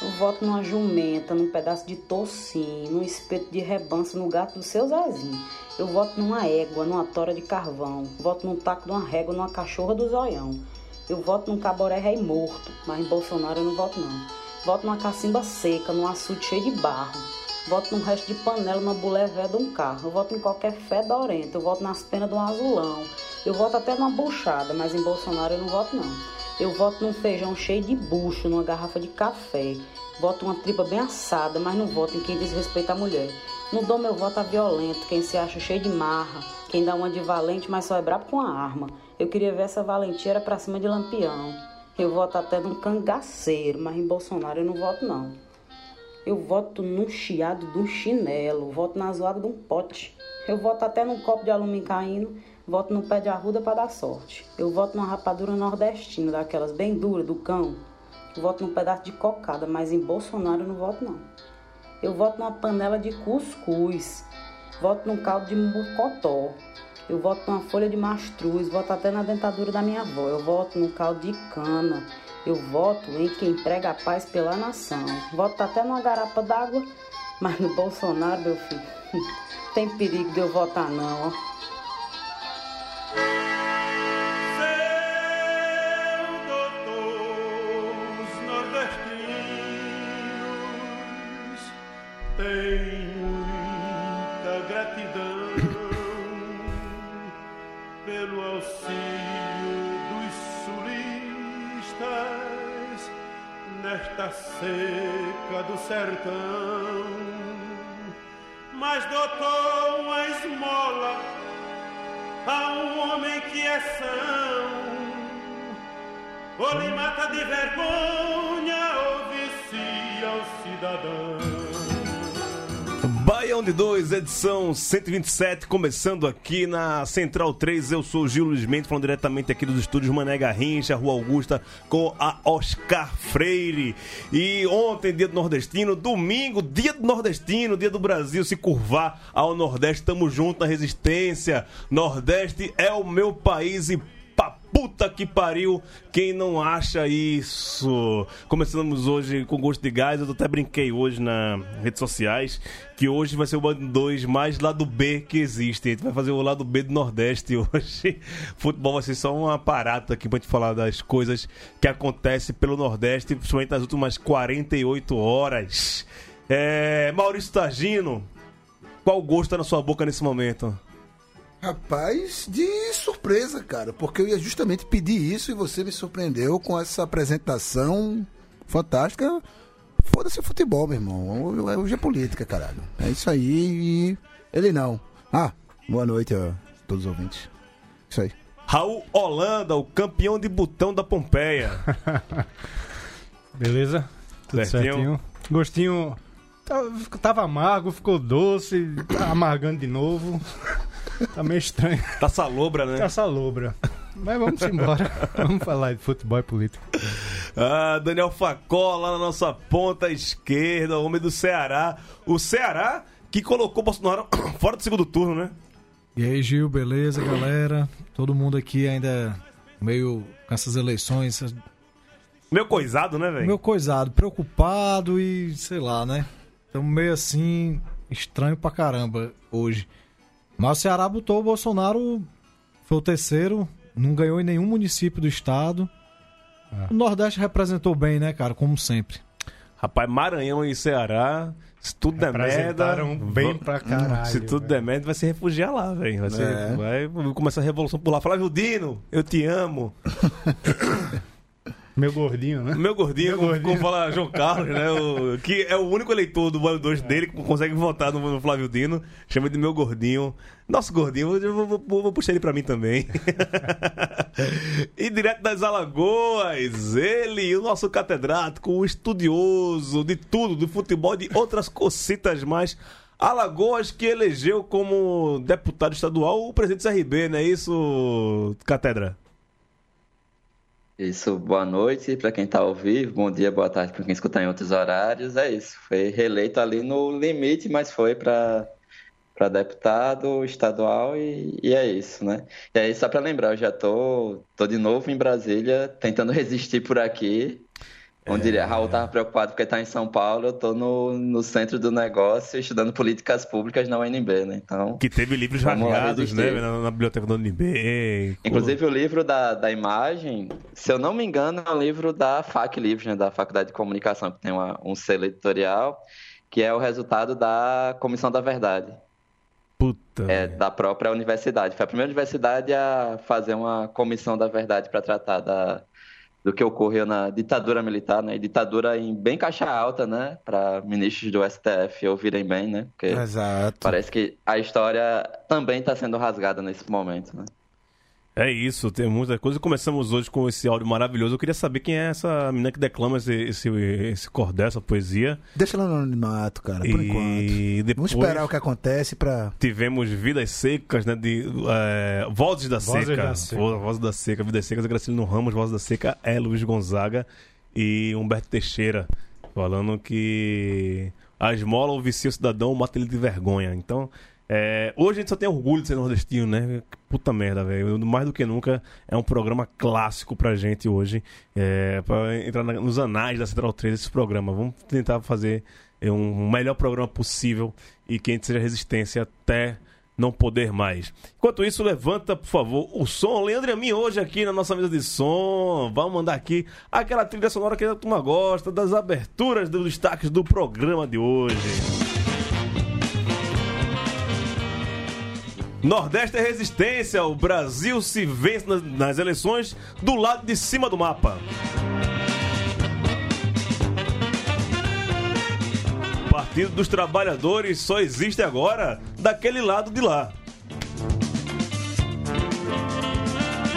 Eu voto numa jumenta, num pedaço de tocinho, num espeto de rebança no gato do seu Zezinho. Eu voto numa égua, numa tora de carvão. Voto num taco de uma régua, numa cachorra do zoião. Eu voto num caboré rei morto, mas em Bolsonaro eu não voto não. Voto numa cacimba seca, num açude cheio de barro. Voto num resto de panela, numa bulé de um carro. Eu voto em qualquer fedorento. Eu voto nas penas de um azulão. Eu voto até numa buchada, mas em Bolsonaro eu não voto não. Eu voto num feijão cheio de bucho, numa garrafa de café. Voto uma tripa bem assada, mas não voto em quem desrespeita a mulher. Não dou meu voto a violento, quem se acha cheio de marra. Quem dá uma de valente, mas só é brabo com a arma. Eu queria ver essa valentia era pra cima de lampião. Eu voto até num cangaceiro, mas em Bolsonaro eu não voto não. Eu voto num chiado de um chinelo, voto na zoada de um pote. Eu voto até num copo de alumínio caindo, voto no pé de arruda para dar sorte. Eu voto numa rapadura nordestina, daquelas bem duras, do cão. Eu voto num pedaço de cocada, mas em Bolsonaro eu não voto não. Eu voto numa panela de cuscuz, voto num caldo de mocotó. Eu voto numa folha de mastruz, voto até na dentadura da minha avó. Eu voto num caldo de cana. Eu voto em quem prega a paz pela nação. Voto até numa garapa d'água, mas no Bolsonaro, meu filho, tem perigo de eu votar não, ó. Nesta seca do sertão. Mas doutor uma esmola a um homem que é são, ou lhe mata de vergonha ou vicia o cidadão. Baião de 2, edição 127, começando aqui na Central 3. Eu sou Gil Luiz Mendes, falando diretamente aqui dos estúdios Mané Garrincha, Rua Augusta, com a Oscar Freire. E ontem, dia do Nordestino, domingo, dia do Nordestino, dia do Brasil se curvar ao Nordeste. Tamo junto na resistência. Nordeste é o meu país e Puta que pariu, quem não acha isso? Começamos hoje com gosto de gás, eu até brinquei hoje nas redes sociais que hoje vai ser o Band 2 mais lado B que existe. A gente vai fazer o lado B do Nordeste hoje. Futebol vai ser só um aparato aqui pra gente falar das coisas que acontecem pelo Nordeste, principalmente nas últimas 48 horas. É, Maurício Tagino, qual gosto tá na sua boca nesse momento? Rapaz, de surpresa, cara, porque eu ia justamente pedir isso e você me surpreendeu com essa apresentação fantástica. Foda-se o futebol, meu irmão. Hoje é política, caralho. É isso aí e ele não. Ah, boa noite a todos os ouvintes. Isso aí. Raul Holanda, o campeão de botão da Pompeia. Beleza? Tudo certinho. certinho. Gostinho tava amargo, ficou doce, tá amargando de novo. Tá meio estranho. Tá salobra, né? Tá salobra. Mas vamos embora. vamos falar de futebol e política. Ah, Daniel Facó lá na nossa ponta esquerda, homem do Ceará. O Ceará que colocou o Bolsonaro fora do segundo turno, né? E aí, Gil, beleza, galera? Todo mundo aqui ainda meio com essas eleições. Meio coisado, né, velho? Meio coisado, preocupado e sei lá, né? Estamos meio assim, estranho pra caramba hoje. Mas o Ceará botou o Bolsonaro, foi o terceiro, não ganhou em nenhum município do estado. É. O Nordeste representou bem, né, cara? Como sempre. Rapaz, Maranhão e Ceará, se tudo der merda. bem pra caralho. Se tudo véio. der merda, vai se refugiar lá, velho. Vai, é. vai começar a revolução por lá. Flávio Dino, eu te amo. Meu gordinho, né? Meu gordinho, Meu como, gordinho. como fala João Carlos, né? O, que é o único eleitor do Bando 2 dele que consegue votar no, no, Flávio Dino. Chama de meu gordinho. Nosso gordinho, eu vou, vou, vou puxar ele pra mim também. e direto das Alagoas, ele, o nosso catedrático, o estudioso de tudo, do futebol, de outras cocitas mais. Alagoas que elegeu como deputado estadual o presidente do CRB, não é isso, Catedra? Isso, boa noite para quem está ao vivo, bom dia, boa tarde para quem escuta em outros horários. É isso, foi reeleito ali no limite, mas foi para para deputado estadual e, e, é isso, né? E aí, só para lembrar, eu já tô, tô de novo em Brasília, tentando resistir por aqui. Como diria, Raul tava preocupado porque tá em São Paulo, eu tô no, no centro do negócio estudando políticas públicas na UNB, né? Então. Que teve livros rasgados, né? Na, na, biblioteca da UNB. Inclusive o livro da, da imagem, se eu não me engano, é um livro da FAC Livros, né? Da Faculdade de Comunicação, que tem uma, um selo editorial, que é o resultado da Comissão da Verdade. Puta. É, da própria universidade. Foi a primeira universidade a fazer uma comissão da verdade para tratar da, do que ocorreu na ditadura militar, né? E ditadura em bem caixa alta, né? Para ministros do STF ouvirem bem, né? Porque Exato. Parece que a história também está sendo rasgada nesse momento, né? É isso, tem muita coisa. Começamos hoje com esse áudio maravilhoso. Eu queria saber quem é essa menina que declama esse, esse, esse cordel, essa poesia. Deixa ela no anonimato, cara, por e enquanto. Depois Vamos esperar o que acontece pra. Tivemos Vidas Secas, né? De, é, Vozes da Vozes Seca. Da Seca. Vozes da Seca. Vidas Secas Gracilino Ramos, Vozes da Seca é Luiz Gonzaga e Humberto Teixeira. Falando que a esmola ou vicia o cidadão mata ele de vergonha. Então, é, hoje a gente só tem orgulho de ser nordestino, né? Puta merda, velho. Mais do que nunca é um programa clássico pra gente hoje. É, pra entrar na, nos anais da Central 3 esse programa. Vamos tentar fazer é, um melhor programa possível e que a gente seja resistência até não poder mais. Enquanto isso, levanta, por favor, o som. Leandro e a mim hoje aqui na nossa mesa de som. Vamos mandar aqui aquela trilha sonora que a turma gosta, das aberturas dos destaques do programa de hoje. Nordeste é resistência. O Brasil se vence nas eleições do lado de cima do mapa. Partido dos Trabalhadores só existe agora daquele lado de lá.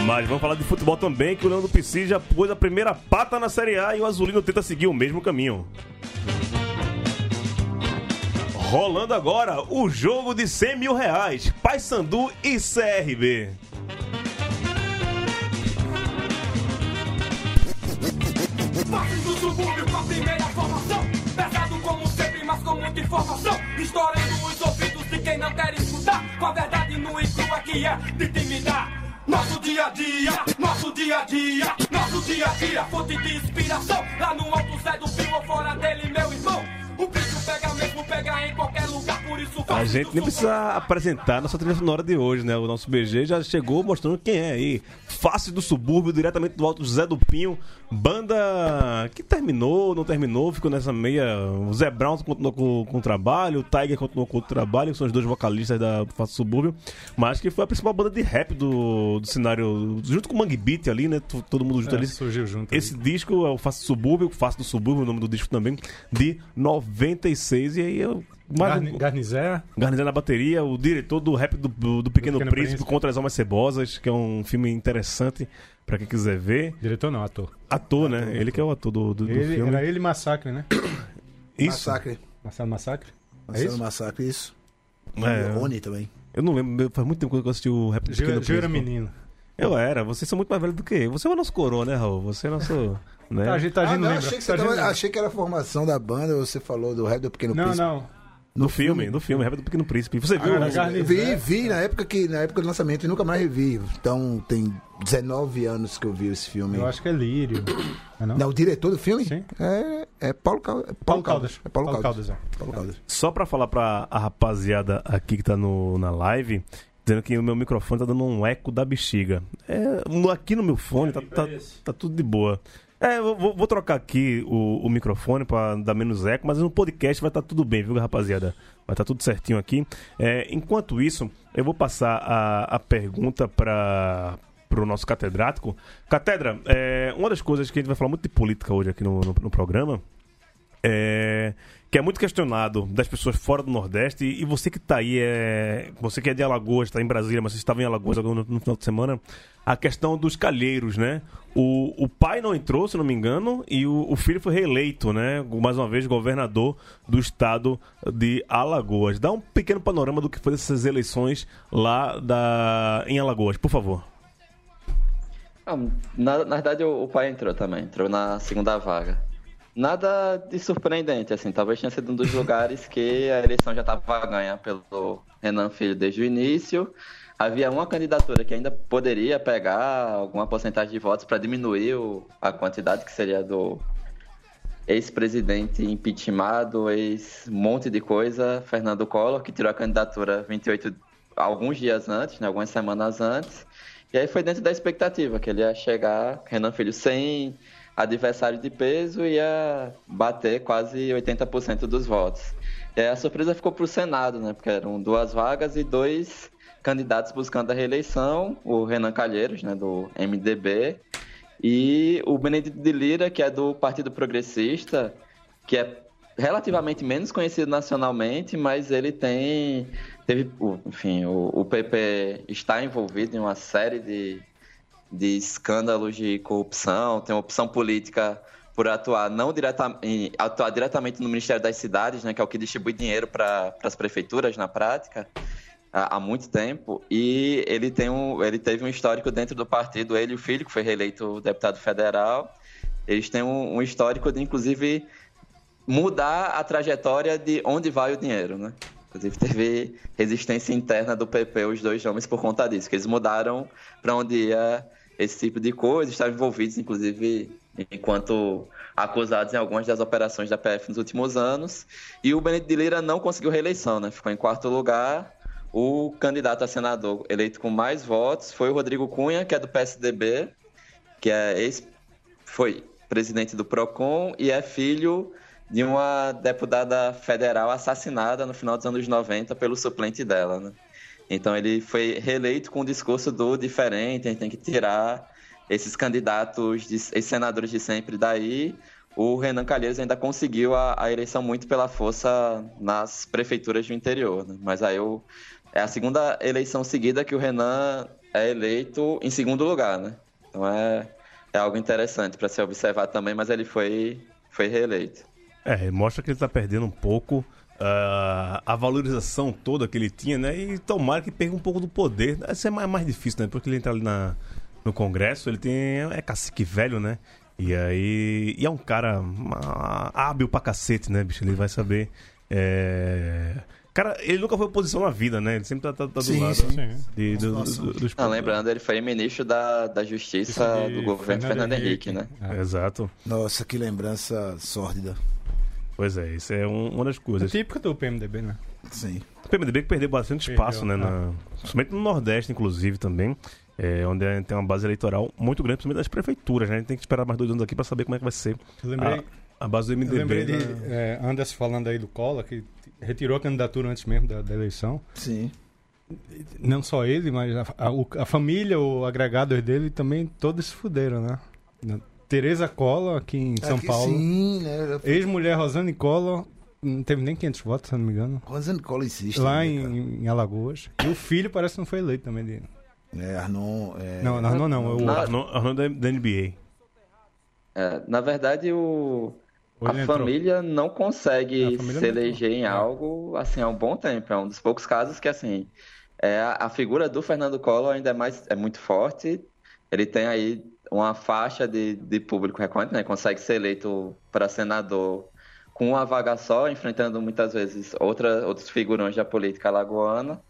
Mas vamos falar de futebol também, que o Leandro Pissi já pôs a primeira pata na Série A e o Azulino tenta seguir o mesmo caminho. Rolando agora o jogo de 100 mil reais. Paysandu e CRB. do subúrbio com a primeira formação. Pesado como sempre, mas com muita informação. Estourando os ouvidos de quem não quer escutar. Com a verdade nua e crua que é de intimidar. Nosso dia a dia, nosso dia a dia, nosso dia a dia, fonte de inspiração. Lá no alto Zé do Pio fora dele, meu irmão. O mesmo, pega em qualquer A gente nem precisa apresentar nossa trilha sonora de hoje, né? O nosso BG já chegou mostrando quem é aí. Face do subúrbio, diretamente do Alto José do Pinho. Banda que terminou, não terminou, ficou nessa meia. O Zé Brown continuou com, com o trabalho, o Tiger continuou com o trabalho, que são os dois vocalistas da Face do Subúrbio. Mas que foi a principal banda de rap do, do cenário, junto com o Mangue Beat ali, né? Todo mundo junto é, ali. Surgiu junto. Esse ali. disco é o Face do Subúrbio, Face do Subúrbio, o nome do disco também, de 90 96 e aí eu. Garni, Garnizé. Garnizé na bateria, o diretor do rap do, do, do Pequeno, Pequeno Príncipe, Príncipe, contra as Almas Cebosas, que é um filme interessante pra quem quiser ver. Diretor não, ator. Ator, né? Ator, ele que é o ator do, do, ele, do filme. Era ele Massacre, né? Isso. Massacre. Marcelo Massacre? Marcelo é isso? Massacre, isso. É. Rony também. Eu não lembro, faz muito tempo que eu assisti o rap do Pequeno Príncipe. Eu era menino. Eu era, vocês são muito mais velhos do que eu. Você é o nosso coroa, né, Raul? Você é nosso. Né? Tá, a gente, tá, ah, não, achei, que tá tava, achei que era a formação da banda, você falou do rap do Pequeno não, Príncipe. Não, não. No filme, no filme, Rap do Pequeno Príncipe. Você viu? Ah, vi, vi na época que na época do lançamento e nunca mais revi. Então tem 19 anos que eu vi esse filme. Eu acho que é Lírio. É não? não? o diretor do filme? Sim. É, é Paulo, Cal... Paulo, Paulo Caldas. Caldas. É Paulo, Paulo Caldas. Caldas. É. Paulo Caldas. Só pra falar pra a rapaziada aqui que tá no, na live, dizendo que o meu microfone tá dando um eco da bexiga. É, aqui no meu fone tá, tá, tá tudo de boa. É, vou, vou trocar aqui o, o microfone para dar menos eco, mas no podcast vai estar tá tudo bem, viu, rapaziada? Vai estar tá tudo certinho aqui. É, enquanto isso, eu vou passar a, a pergunta para o nosso catedrático. Catedra, é, uma das coisas que a gente vai falar muito de política hoje aqui no, no, no programa é que é muito questionado das pessoas fora do Nordeste, e você que está aí, é, você que é de Alagoas, está em Brasília, mas você estava em Alagoas no, no, final de semana, a questão dos calheiros, né? O, o pai não entrou, se não me engano, e o, o filho foi reeleito, né? Mais uma vez, governador do estado de Alagoas. Dá um pequeno panorama do que foi essas eleições lá da, em Alagoas, por favor. Na, na verdade, o, o pai entrou também, entrou na segunda vaga. Nada de surpreendente, assim, talvez tenha sido um dos lugares que a eleição já estava ganha pelo Renan Filho desde o início. Havia uma candidatura que ainda poderia pegar alguma porcentagem de votos para diminuir a quantidade que seria do, ex-presidente impeachmentado, ex-monte de coisa, Fernando Collor, que tirou a candidatura 28 alguns dias antes, né, algumas semanas antes. E aí foi dentro da expectativa que ele ia chegar, Renan Filho, sem adversário de peso, ia bater quase 80% dos votos. E a surpresa ficou para o Senado, né, porque eram duas vagas e dois candidatos buscando a reeleição, o Renan Calheiros, né, do MDB, e o Benedito de Lira, que é do Partido Progressista, que é relativamente menos conhecido nacionalmente, mas ele tem teve, enfim, o, o PP está envolvido em uma série de, de escândalos de corrupção, tem uma opção política por atuar não direta, em, atuar diretamente no Ministério das Cidades, né, que é o que distribui dinheiro para as prefeituras na prática há, há, muito tempo e ele tem um ele teve um histórico dentro do partido ele e o filho que foi reeleito deputado federal eles têm um, um histórico de inclusive mudar a trajetória de onde vai o dinheiro, né? Inclusive teve resistência interna do PP, os dois homens, por conta disso, que eles mudaram para onde ia esse tipo de coisa, estavam envolvidos, inclusive, enquanto acusados em algumas das operações da PF nos últimos anos. E o Benedito de Lira não conseguiu reeleição, né? Ficou em quarto lugar. O candidato a senador eleito com mais votos foi o Rodrigo Cunha, que é do PSDB, que é ex foi presidente do PROCON e é filho de uma deputada federal assassinada no final dos anos 90 pelo suplente dela, né? Então ele foi reeleito com o discurso do diferente, a gente tem que tirar esses candidatos, de, esses senadores de sempre daí. O Renan Calheiros ainda conseguiu a, a eleição muito pela força nas prefeituras do interior, né? Mas aí o, é a segunda eleição seguida que o Renan é eleito em segundo lugar, né? Então é, é algo interessante para se observar também, mas ele foi, foi reeleito. É, mostra que ele tá perdendo um pouco uh, a valorização toda que ele tinha, né? E tomara que perca um pouco do poder. Isso é mais, mais difícil, né? Porque ele entra ali na, no Congresso, ele tem. É cacique velho, né? E aí. E é um cara uh, hábil pra cacete, né, bicho? Ele vai saber. É... Cara, ele nunca foi oposição na vida, né? Ele sempre tá, tá, tá do sim, lado sim. De, do, do, dos... Não, lembrando, ele foi ministro da, da Justiça do governo Fernando, Fernando Henrique, Henrique, né? É. Exato. Nossa, que lembrança sórdida. Pois é, isso é um, uma das coisas. É típico do PMDB, né? Sim. O PMDB que perdeu bastante espaço, perdeu, né? Na, principalmente no Nordeste, inclusive, também. É, onde tem uma base eleitoral muito grande, principalmente das prefeituras, né? A gente tem que esperar mais dois anos aqui para saber como é que vai ser lembrei, a, a, base do MDB. Eu lembrei de é, Anderson falando aí do Collor, que retirou a candidatura antes mesmo da, da eleição. Sim. Não só ele, mas a, a, a família, o agregados dele também todos se fuderam, né? Tereza Collor, aqui em São aqui, Paulo. Sim, né? Ex-mulher Rosane Collor, não teve nem 500 votos, se não me engano. Rosane Collor existe. Lá em, em, Alagoas. E o filho parece que não foi eleito também dele. É, Arnon. É... Não, Arnon não, é o na... Arnon, Arnon da, da NBA. É, na verdade, o. A família não consegue família se eleger em é. algo assim há um bom tempo. É um dos poucos casos que assim é, a, a figura do Fernando Collor ainda é mais é muito forte. Ele tem aí uma faixa de, de público recorrente, né? Consegue ser eleito para senador com uma vaga só, enfrentando muitas vezes outra, outros figurões da política alagoana.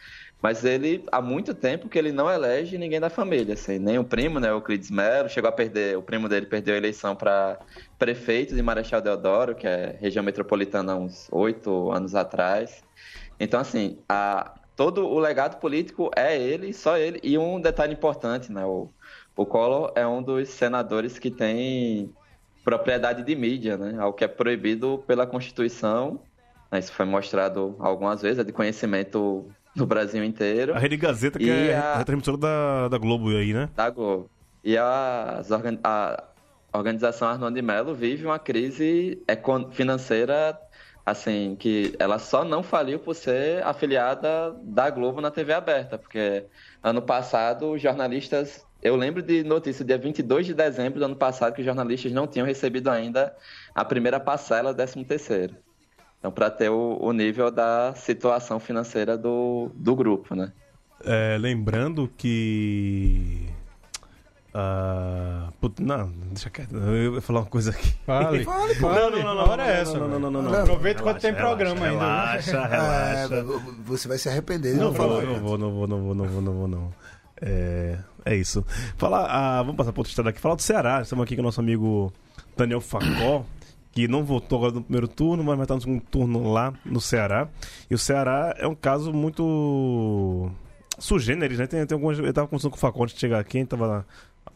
Mas ele, há muito tempo que ele não elege ninguém da família, assim, nem o primo, né, o Euclides Melo, chegou a perder, o primo dele perdeu a eleição para prefeito de Marechal Deodoro, que é região metropolitana uns oito anos atrás. Então, assim, a, todo o legado político é ele, só ele, e um detalhe importante, né, o, o Collor é um dos senadores que tem propriedade de mídia, né? Algo que é proibido pela Constituição. Né? Isso foi mostrado algumas vezes, é de conhecimento no Brasil inteiro. A Rede Gazeta, que e é a... a transmissora da, da Globo aí, né? Da Globo. E a, a organização Arnoldo de Mello vive uma crise financeira, assim, que ela só não faliu por ser afiliada da Globo na TV aberta, porque ano passado os jornalistas eu lembro de notícia dia 22 de dezembro do ano passado que os jornalistas não tinham recebido ainda a primeira parcela, 13 terceiro. Então, para ter o, o, nível da situação financeira do, do grupo, né? É, lembrando que... Uh, put... não, deixa quieto. Eu ia falar uma coisa aqui. Fale, fale, fale. Não, não, não, não. Hora é essa. Não, não, não, não. não. Aproveita quando tem programa ainda. Relaxa, relaxa. É, você vai se arrepender. Não, não, vou, não vou, não vou, não vou, não vou, não vou, não. É, é isso. Falar, ah, vamos passar para outro estado aqui. Falar do Ceará. Estamos aqui com o nosso amigo Daniel Facó. que não votou agora no primeiro turno, mas vai estar no segundo turno lá no Ceará. E o Ceará é um caso muito sugêneres, né? Tem, tem algumas, eu tava conversando com o Facão antes de chegar aqui, a gente tava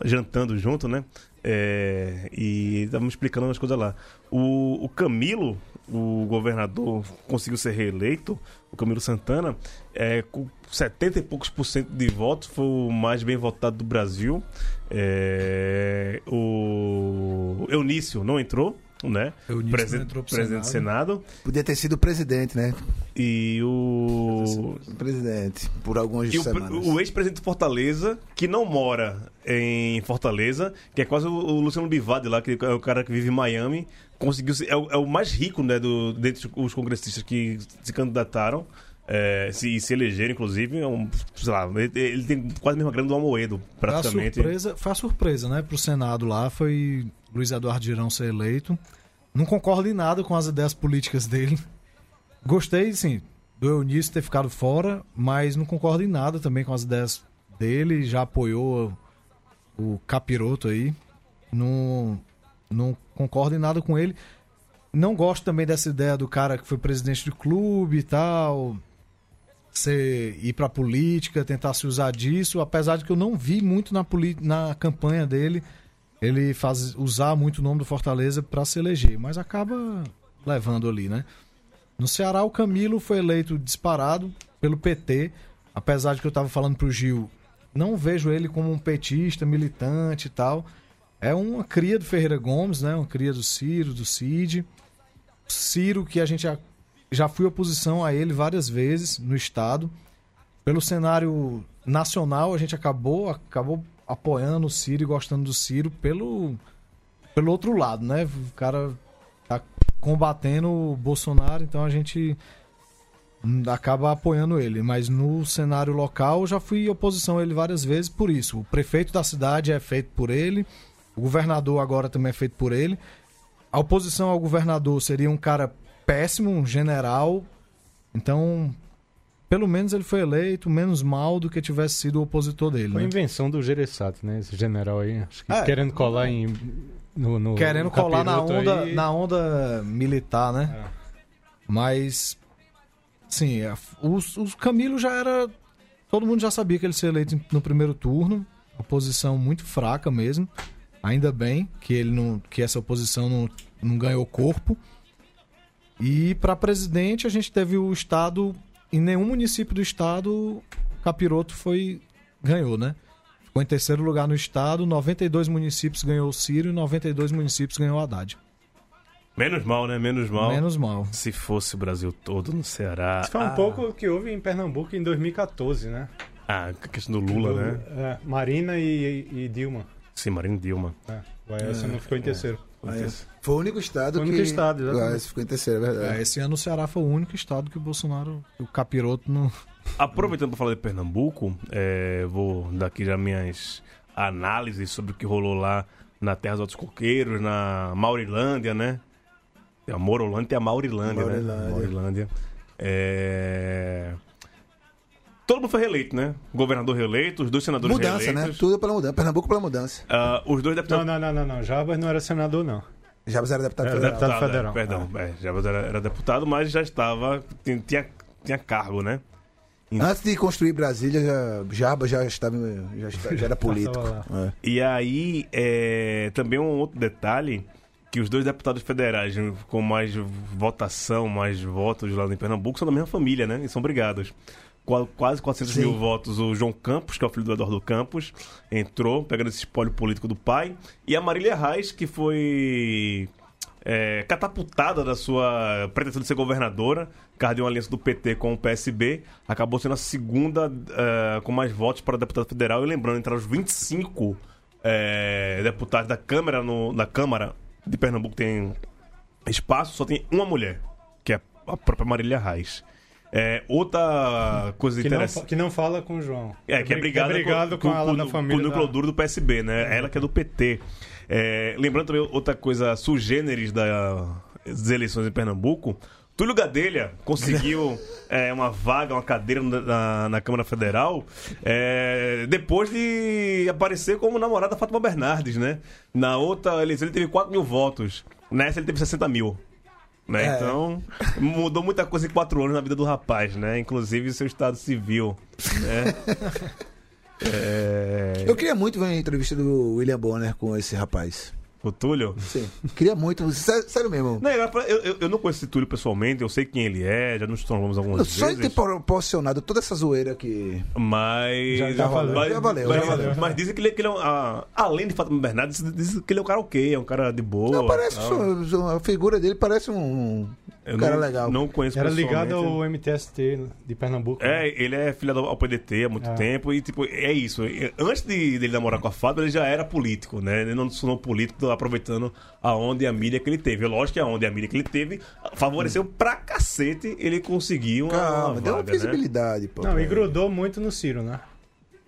jantando junto, né? É, e tava me explicando umas coisas lá. O, o Camilo, o governador, conseguiu ser reeleito, o Camilo Santana, é, com 70 e poucos por cento de votos, foi o mais bem votado do Brasil. É, o Eunício não entrou, né? Eunício Presidente, não entrou pro presidente do Senado. Podia ter sido presidente, né? E o. Presidente, por algumas E o, semanas. o ex-presidente de Fortaleza, que não mora em Fortaleza, que é quase o, o Luciano Bivade lá, que é o cara que vive em Miami, conseguiu ser, é, o, é o mais rico, né, do, dentre os congressistas que se candidataram. É, se, se elegeram, inclusive, é um, sei lá, ele, ele tem quase a mesma grana do Almoedo, Foi a praticamente. surpresa, foi a surpresa, né? Pro Senado lá, foi Luiz Eduardo Girão ser eleito. Não concordo em nada com as ideias políticas dele. Gostei, sim, do Eunício ter ficado fora, mas não concordo em nada também com as ideias dele. Já apoiou o Capiroto aí. Não, não concordo em nada com ele. Não gosto também dessa ideia do cara que foi presidente do clube e tal. Ser, ir pra política, tentar se usar disso, apesar de que eu não vi muito na, na campanha dele ele faz usar muito o nome do Fortaleza para se eleger, mas acaba levando ali, né? No Ceará, o Camilo foi eleito disparado pelo PT, apesar de que eu tava falando pro Gil, não vejo ele como um petista, militante e tal. É uma cria do Ferreira Gomes, né? Uma cria do Ciro, do Cid. Ciro, que a gente já, já foi oposição a ele várias vezes no Estado. Pelo cenário nacional, a gente acabou, acabou apoiando o Ciro e gostando do Ciro pelo, pelo outro lado, né? O cara tá combatendo o Bolsonaro, então a gente acaba apoiando ele. Mas no cenário local, já fui oposição a ele várias vezes por isso. O prefeito da cidade é feito por ele, o governador agora também é feito por ele. A oposição ao governador seria um cara péssimo, um general. Então, pelo menos ele foi eleito menos mal do que tivesse sido o opositor dele. Foi né? invenção do Gereçati, né? Esse general aí. Acho que É. querendo colar em. No, no Querendo no colar na onda, aí. na onda militar, né? É. Mas, sim, é, o, o Camilo já era. Todo mundo já sabia que ele seria eleito no primeiro turno. Oposição muito fraca mesmo. Ainda bem que ele não, que essa oposição não, não ganhou corpo. E para presidente a gente teve o estado. Em nenhum município do estado, Capiroto foi ganhou, né? Ficou em terceiro lugar no estado. 92 municípios ganhou o Ciro e 92 municípios ganhou o Haddad. Menos mal, né? Menos mal. Menos mal. Se fosse o Brasil todo no Ceará. Isso foi um ah, pouco o que houve em Pernambuco em 2014, né? Ah, a questão do Lula, né? É, Marina e, e Dilma. Sim, Marino Dilma. É, o Aécio não ficou em terceiro. Foi o único estado Foi o único que. estado, exatamente. Ah, esse ficou em terceiro, é verdade. É, esse ano o Ceará foi o único estado que o Bolsonaro, o capiroto, não. Aproveitando para falar de Pernambuco, é, vou dar aqui já minhas análises sobre o que rolou lá na Terra dos Altos Coqueiros, na Maurilândia, né? Tem a Morolândia e a Maurilândia, né? Maurilândia. Maurilândia. É... Todo mundo foi reeleito, né? Governador reeleito, os dois senadores Mudança, né? reeleitos. Tudo pela mudança. Pernambuco pela mudança. Ah, os dois deputados... não, não, não, não. Jabas não era senador, não. Jabas era deputado Era federal. deputado federal. é, Perdão, é, já era, era deputado, mas já estava... Tinha, tinha, cargo, né? Antes de construir Brasília, já, Jabas já estava. Já, está- já era político. É. E aí, é, também um outro detalhe, que os dois deputados federais né, com mais votação, mais votos lá em Pernambuco, são da mesma família, né? E são brigados. Qua- Quase 400 Sim. mil votos, o João Campos, que é o filho do Eduardo Campos, entrou, pegando esse espólio político do pai. E a Marília Reis, que foi é, catapultada da sua pretensão de ser governadora, cargo de uma aliança do PT com o PSB, acabou sendo a segunda é, com mais votos para deputado federal. E lembrando, entre os 25 é, deputados da Câmara, no, na Câmara de Pernambuco tem espaço, só tem uma mulher, que é a própria Marília Reis. É, outra coisa Que não, interessante. fa- que não fala com o João. É, que é bri- brigada brigado com, ela na com família. o núcleo da- duro do PSB, né? Ela que é do PT. É, lembrando também outra coisa sugêneres das eleições em Pernambuco. Túlio Gadelha conseguiu é, uma vaga, uma cadeira na, na- na Câmara Federal é, depois de aparecer como namorada da Fátima Bernardes, né? Na outra eleição ele teve 4 mil votos. Nessa ele teve 60 mil. Né? É. Então, mudou muita coisa em quatro anos na vida do rapaz, né? Inclusive seu estado civil. Né? é... Eu queria muito ver uma entrevista do William Bonner com esse rapaz. O Túlio? Sim. Queria muito. Sério, sério mesmo. Não, eu, eu, eu não conheço esse Túlio pessoalmente, eu sei quem ele é, já nos tornamos algumas Só em vezes. ter proporcionado toda essa zoeira que. Mas. Já- já valeu. mas, Já valeu, mas, já valeu. mas dizem que ele, que ele é um. ah, além de Fátima Bernardes, dizem que ele é um cara ok, é um cara de boa. Não, parece. tal. A figura dele parece um. Eu cara não, legal. Não conheço Era ligado ao MTST de Pernambuco. né? É, ele é filiado ao PDT há muito É. tempo e, tipo, é isso. Antes de, dele namorar com a Fábio, ele já era político, né? Ele não se tornou político aproveitando a onda e a mídia que ele teve. Lógico que a onda e a mídia que ele teve favoreceu pra cacete ele conseguir uma, Calma, uma deu uma né? visibilidade, pô. Não, e grudou muito no Ciro, né?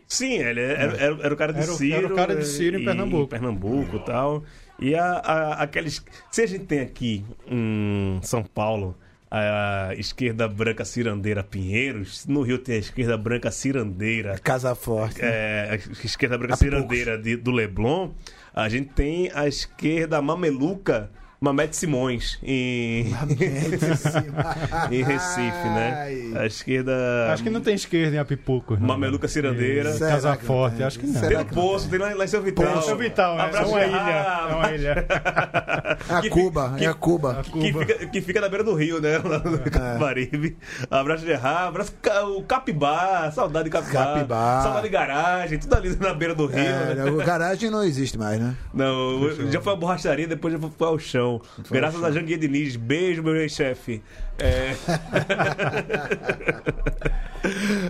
Sim, ele era, era, era o cara de Era Ciro. era o cara de Ciro em Pernambuco. Pernambuco e tal. E a, a- aqueles. Se a gente tem aqui em São Paulo a esquerda branca cirandeira Pinheiros, no Rio tem a esquerda branca cirandeira. Casa forte. né? É, a esquerda branca cirandeira de- do Leblon, a gente tem a esquerda mameluca Mamete Simões em, em Recife, né? A esquerda Acho que não tem esquerda em Apipucos. não. mameluca cirandeira. E Será Casa que não Forte, tem? acho que não. Será Tem no Poço, tem lá, lá em São Vital. Poço Vital, é, Abraço é uma ilha. É uma ilha. A que Cuba, fi- é a Cuba. Que fica, que fica na beira do rio, né? Lá no Capibaribe. Abraço de Errar, abraço o Capibá, saudade de Capibá. Capibá. Saudade de garagem, tudo ali na beira do rio. É, né? né, o garagem não existe mais, né? Não, já foi a borracharia, depois já foi ao chão. Graças a Janguia Diniz. Beijo, meu ex-chefe. É...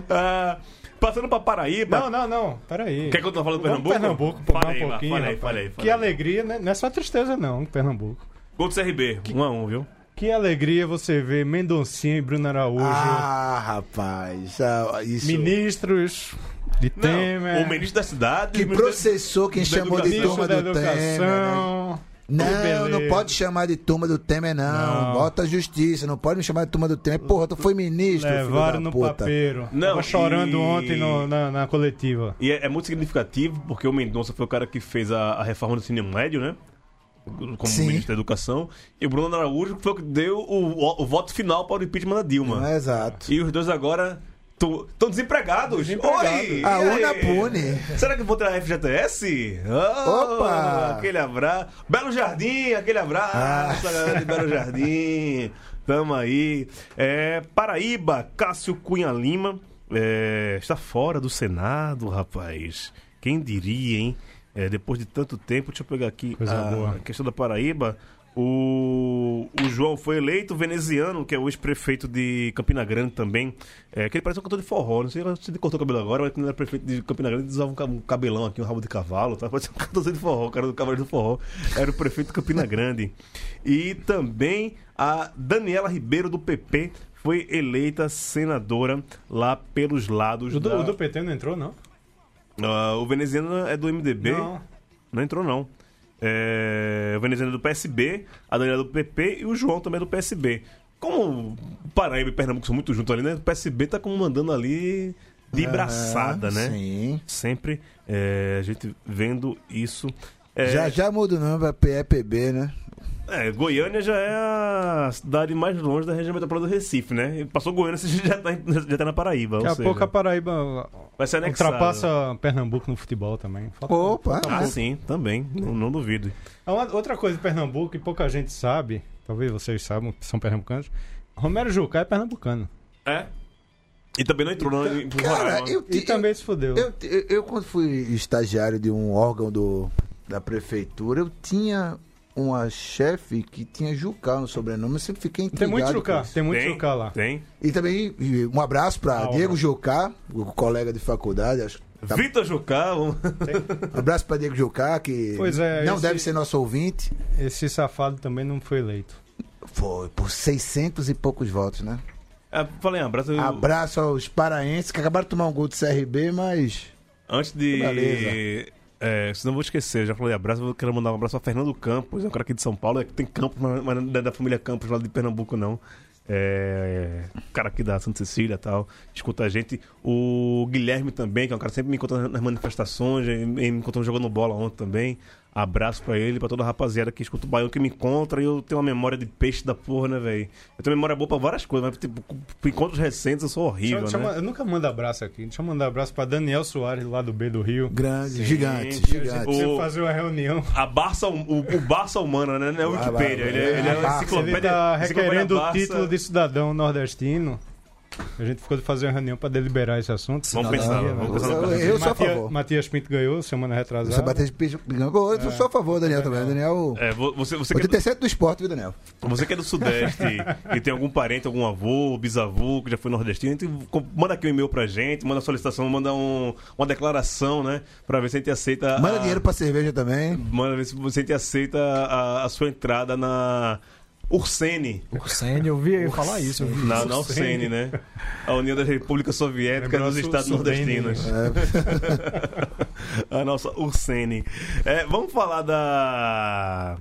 Ah, passando pra Paraíba. Não, não, não. Peraí. Quer que eu tô falando do Pernambuco? Pernambuco, pô, Fala mais aí, um pouquinho. fala aí, rapaz. fala aí, fala Que alegria, né? Não é só tristeza, não, Pernambuco. Gol do CRB, 1 a 1 viu? Que alegria você ver Mendoncinha e Bruno Araújo, Ah, rapaz. ah, isso. ministros de Não, Temer, o ministro da cidade. Que processou quem chamou de turma da do Temer. né? Não, beleza. não pode chamar de turma do Temer, não. Não. Bota a justiça, não pode me chamar de turma do Temer. Porra, tu foi ministro, filho Levaram da no puta. papeiro. Não, Tava chorando e- ontem no- na, na coletiva. E é, é muito significativo porque o Mendonça foi o cara que fez a, a reforma do ensino médio, né? Como Sim. ministro da Educação. E o Bruno Araújo foi o que deu o, o- o voto final para o impeachment da Dilma. É, exato. E os dois agora estão desempregados. Desempregados. Oi! A e urna aí? pune. Será que eu vou ter a FGTS? Oh, Opa! Aquele abraço. Belo Jardim, aquele abraço. Ah. galera de Belo Jardim. Tamo aí. É, Paraíba, Cássio Cunha Lima. é, está fora do Senado, rapaz. Quem diria, hein? É, depois de tanto tempo, deixa eu pegar aqui Coisa a boa. questão da Paraíba. O, o João foi eleito veneziano, que é o ex-prefeito de Campina Grande também. É, que ele parece um cantor de forró. Não sei se ele cortou o cabelo agora, mas quando ele era prefeito de Campina Grande, ele usava um ca- cabelão aqui, um rabo de cavalo. Tá? Parece um cantor de forró, o cara do Cavaleiro do Forró. Era o prefeito de Campina Grande. E também a Daniela Ribeiro, do PP, foi eleita senadora lá pelos lados O do, da... o do PT não entrou, não? Ah, o veneziano é do MDB. Não. Não entrou, não. É, o veneziano é do PSB, a Daniela é do PP e o João também é do PSB. Como o Paraíba e Pernambuco são muito juntos ali, né? O PSB tá comandando ali de braçada, Ah, né? Sim. Sempre é, a gente vendo isso. É, Já já muda o nome pra PEPB, né? É, Goiânia já é a cidade mais longe da região metropolitana do Recife, né? E Passou Goiânia, você já tá, já tá na Paraíba. Daqui ou a seja, pouco a Paraíba vai ser anexado. ultrapassa Pernambuco no futebol também. Falta- Opa, Ah, sim, também. Não, não duvido. Ah, uma- outra coisa de Pernambuco que pouca gente sabe, talvez vocês saibam, que são pernambucanos, Romero Jucá é pernambucano. É? E também não entrou no, em Cara, Roraima. eu, E ti- também se fudeu. eu, eu, eu, quando fui estagiário de um órgão do, da prefeitura, eu tinha uma chefe que tinha Jucá no sobrenome. Eu sempre fiquei intrigado Tem muito Jucá, tem muito tem, Jucá lá. Tem. E também um abraço para Ah, Diego. Jucá, o colega de faculdade. Acho, tá- Vitor Jucá. um- abraço para Diego Jucá, que Pois é, não esse- deve ser nosso ouvinte. Esse safado também não foi eleito. Foi por 600 e poucos votos, né? É, falei, um abraço. eu- Abraço aos paraenses que acabaram de tomar um gol do CRB, mas. Antes de. É, senão eu vou esquecer, já falei abraço, eu quero mandar um abraço a Fernando Campos, é um cara aqui de São Paulo, é que tem Campos, mas não é da família Campos lá de Pernambuco, não. É, cara aqui da Santa Cecília e tal, escuta a gente. O Guilherme também, que é um cara que sempre me encontra nas manifestações, me encontrou jogando bola ontem também. Abraço pra ele, pra toda a rapaziada que escuta o Baião, que me encontra e eu tenho uma memória de peixe da porra, né, velho? Eu tenho memória boa pra várias coisas, mas tipo, por encontros recentes eu sou horrível, Deixa- deixa né? eu ma- eu nunca mando abraço aqui. Deixa eu mandar abraço pra Daniel Soares, lá do B do Rio. Grande, gigante, gente, gigante. o- Você fazer uma reunião. A Barça, o, o Barça humana, né? Não é o Wikipedia, ele é, ele é uma Barça, Ele enciclopédia. tá enciclopédia requerendo o título de cidadão nordestino. A gente ficou de fazer uma reunião pra deliberar esse assunto. Vamos pensar, Cidadania, vamos né? pensar no Eu- caso. eu sou a Matias- favor. Matias Pinto ganhou semana retrasada. Você de peixe. Eu sou a favor, Daniel, também. Daniel. É, vo- você, você, que é do, 87 do esporte, viu, Daniel? você que é do Sudeste e tem algum parente, algum avô, bisavô que já foi nordestino, então, manda aqui um e-mail pra gente, manda solicitação, manda um- uma declaração, né? Pra ver se a gente aceita. Manda a- dinheiro pra cerveja também. Manda ver se você a gente aceita a, a sua entrada na Ursene. Ursene, eu vi ele falar isso. Eu vi Na, isso. na Ursene, né? A União das Repúblicas Soviéticas Lembrou dos Estados Sudene, Nordestinos. né? a nossa Ursene. É, vamos falar da.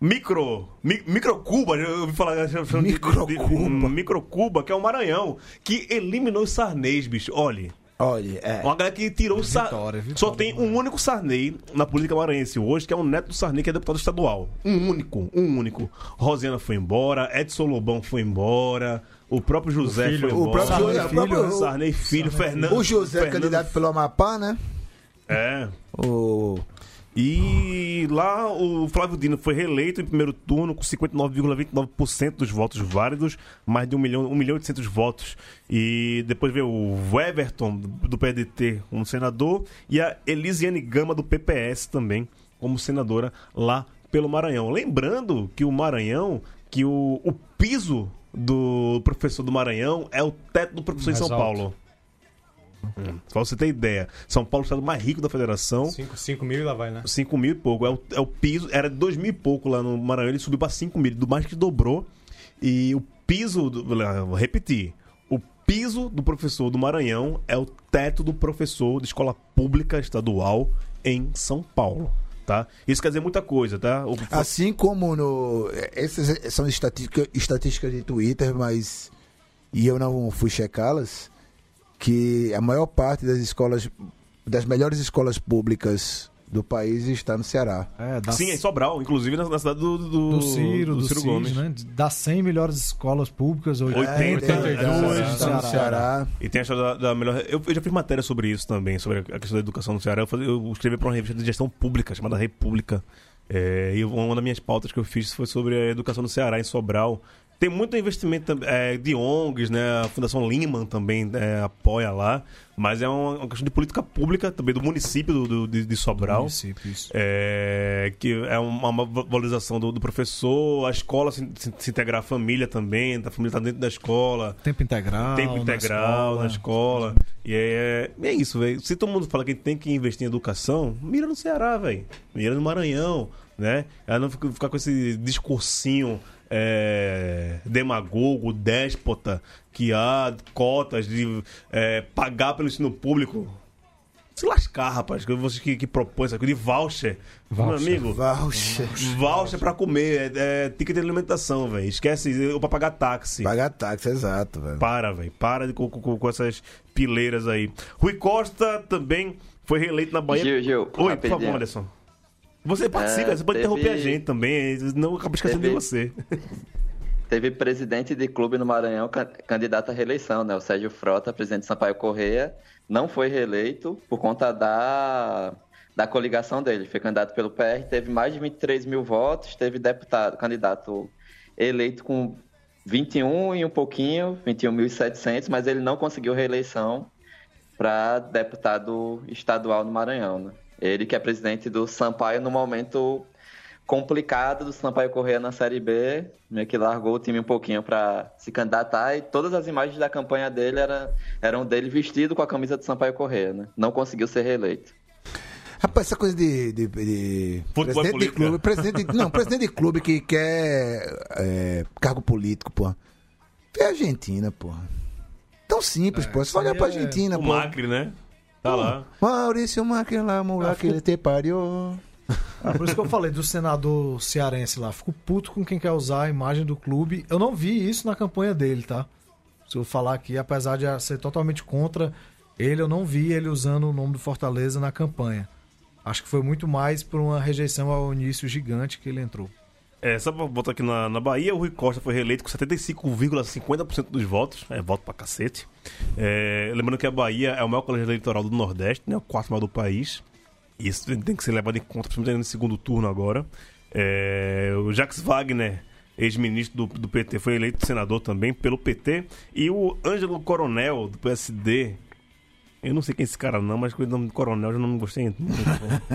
Micro. Mi, microcuba, eu ouvi falar. Microcuba. Microcuba, que é o Maranhão, que eliminou os Sarnês, bicho. Olha. Olha, é. Uma galera que tirou o Sarney. Vitória, vitória, Só tem um único Sarney na política maranhense hoje, que é o neto do Sarney, que é deputado estadual. Um único, um único. Rosiana foi embora, Edson Lobão foi embora, o próprio José filho, foi o embora. próprio José, o próprio- Sarney filho, Fernando. O José, Fernando- candidato pelo Amapá, né? É. O. E lá o Flávio Dino foi reeleito em primeiro turno com 59,29% dos votos válidos, mais de 1 milhão, 1 milhão e 800 votos. E depois veio o Everton, do PDT, como senador, e a Elisiane Gama, do PPS, também, como senadora lá pelo Maranhão. Lembrando que o Maranhão, que o, o piso do professor do Maranhão é o teto do professor Mais em São alto. Paulo. Hum, pra você ter ideia. São Paulo é o estado mais rico da federação. 5 mil e lá vai, né? 5 mil e pouco. É o, é o piso, era de 2 mil e pouco lá no Maranhão, ele subiu pra 5 mil, do mais que dobrou. E o piso, do, vou repetir, o piso do professor do Maranhão é o teto do professor de escola pública estadual em São Paulo. Tá? Isso quer dizer muita coisa, tá? O, Assim como no. Essas são estatística, estatísticas de Twitter, mas. E eu não fui checá-las. Que a maior parte das escolas. Das melhores escolas públicas do país está no Ceará. É, da, Sim, em Sobral, inclusive na, na cidade do, do, do Ciro, do, Ciro Gomes. né? Das 100 melhores escolas públicas, 80, 80, 82 é, no está no Ceará. Ceará. E tem a história da, da melhor. Eu, eu já fiz matéria sobre isso também, sobre a questão da educação no Ceará. Eu, fazia- eu escrevi para uma revista de gestão pública chamada República. É, e uma das minhas pautas que eu fiz foi sobre a educação no Ceará, em Sobral. Tem muito investimento é, de ONGs, né? A Fundação Lehman também é, apoia lá. Mas é uma, uma questão de política pública também do município do, do- de, de Sobral. Município, isso. É, que é uma, uma valorização do, do professor, a escola se, se, se integrar à família também, a família está dentro da escola. Tempo integral. Tempo na integral na escola. E é, é isso, velho. Se todo mundo fala que tem que investir em educação, mira no Ceará, velho. Mira no Maranhão, né? Ela não fica, ficar com esse discursinho é, demagogo, déspota, que há cotas de é, pagar pelo ensino público. Se lascar, rapaz, que vocês que, que propõem essa coisa de voucher. Meu Voucher. amigo, Voucher. voucher pra comer, é, é ticket de alimentação, velho. Esquece, ou pra pagar táxi. Pagar táxi, exato, velho. Para, velho. Para de, com, com, com essas pileiras aí. Rui Costa também foi reeleito na Bahia. Gil, Gil, Oi, por favor, Anderson. Você participa, É, você pode teve- interromper a gente também, não acaba esquecendo teve- de você. Teve presidente de clube no Maranhão can- candidato à reeleição, né? O Sérgio Frota, presidente de Sampaio Correia, não foi reeleito por conta da, da coligação dele. Foi candidato pelo PR, teve mais de 23 mil votos, teve deputado, candidato eleito com 21 e um pouquinho, 21.700, mas ele não conseguiu reeleição para deputado estadual no Maranhão, né? Ele que é presidente do Sampaio no momento complicado do Sampaio Correia na Série B, meio que largou o time um pouquinho para se candidatar e todas as imagens da campanha dele era, eram dele vestido com a camisa do Sampaio Correia, né? Não conseguiu ser reeleito. Rapaz, essa coisa de. de, de presidente é de clube. Presidente de- não, presidente de clube que quer é, cargo político, pô. Vê a Argentina, porra. Tão simples, pô. Só olhar pra é- Argentina, O pô. Macri, né? Tá lá. Maurício Macri lá, moleque, ele te pariu. Ah, por isso que eu falei do senador cearense lá. Fico puto com quem quer usar a imagem do clube. Eu não vi isso na campanha dele, tá? Se eu falar aqui, apesar de ser totalmente contra ele, eu não vi ele usando o nome do Fortaleza na campanha. Acho que foi muito mais por uma rejeição ao início gigante que ele entrou. É, só pra botar aqui na, na Bahia, o Rui Costa foi reeleito com 75,50% dos votos. É, voto pra cacete. É, lembrando que a Bahia é o maior colégio eleitoral do Nordeste, né? O quarto maior do país. Isso tem que ser levado em conta, principalmente no segundo turno agora. É, o Jacques Wagner, ex-ministro do, do PT, foi eleito senador também pelo PT. E o Ângelo Coronel, do PSD. Eu não sei quem é esse cara não, mas com o nome de Coronel já não gostei muito.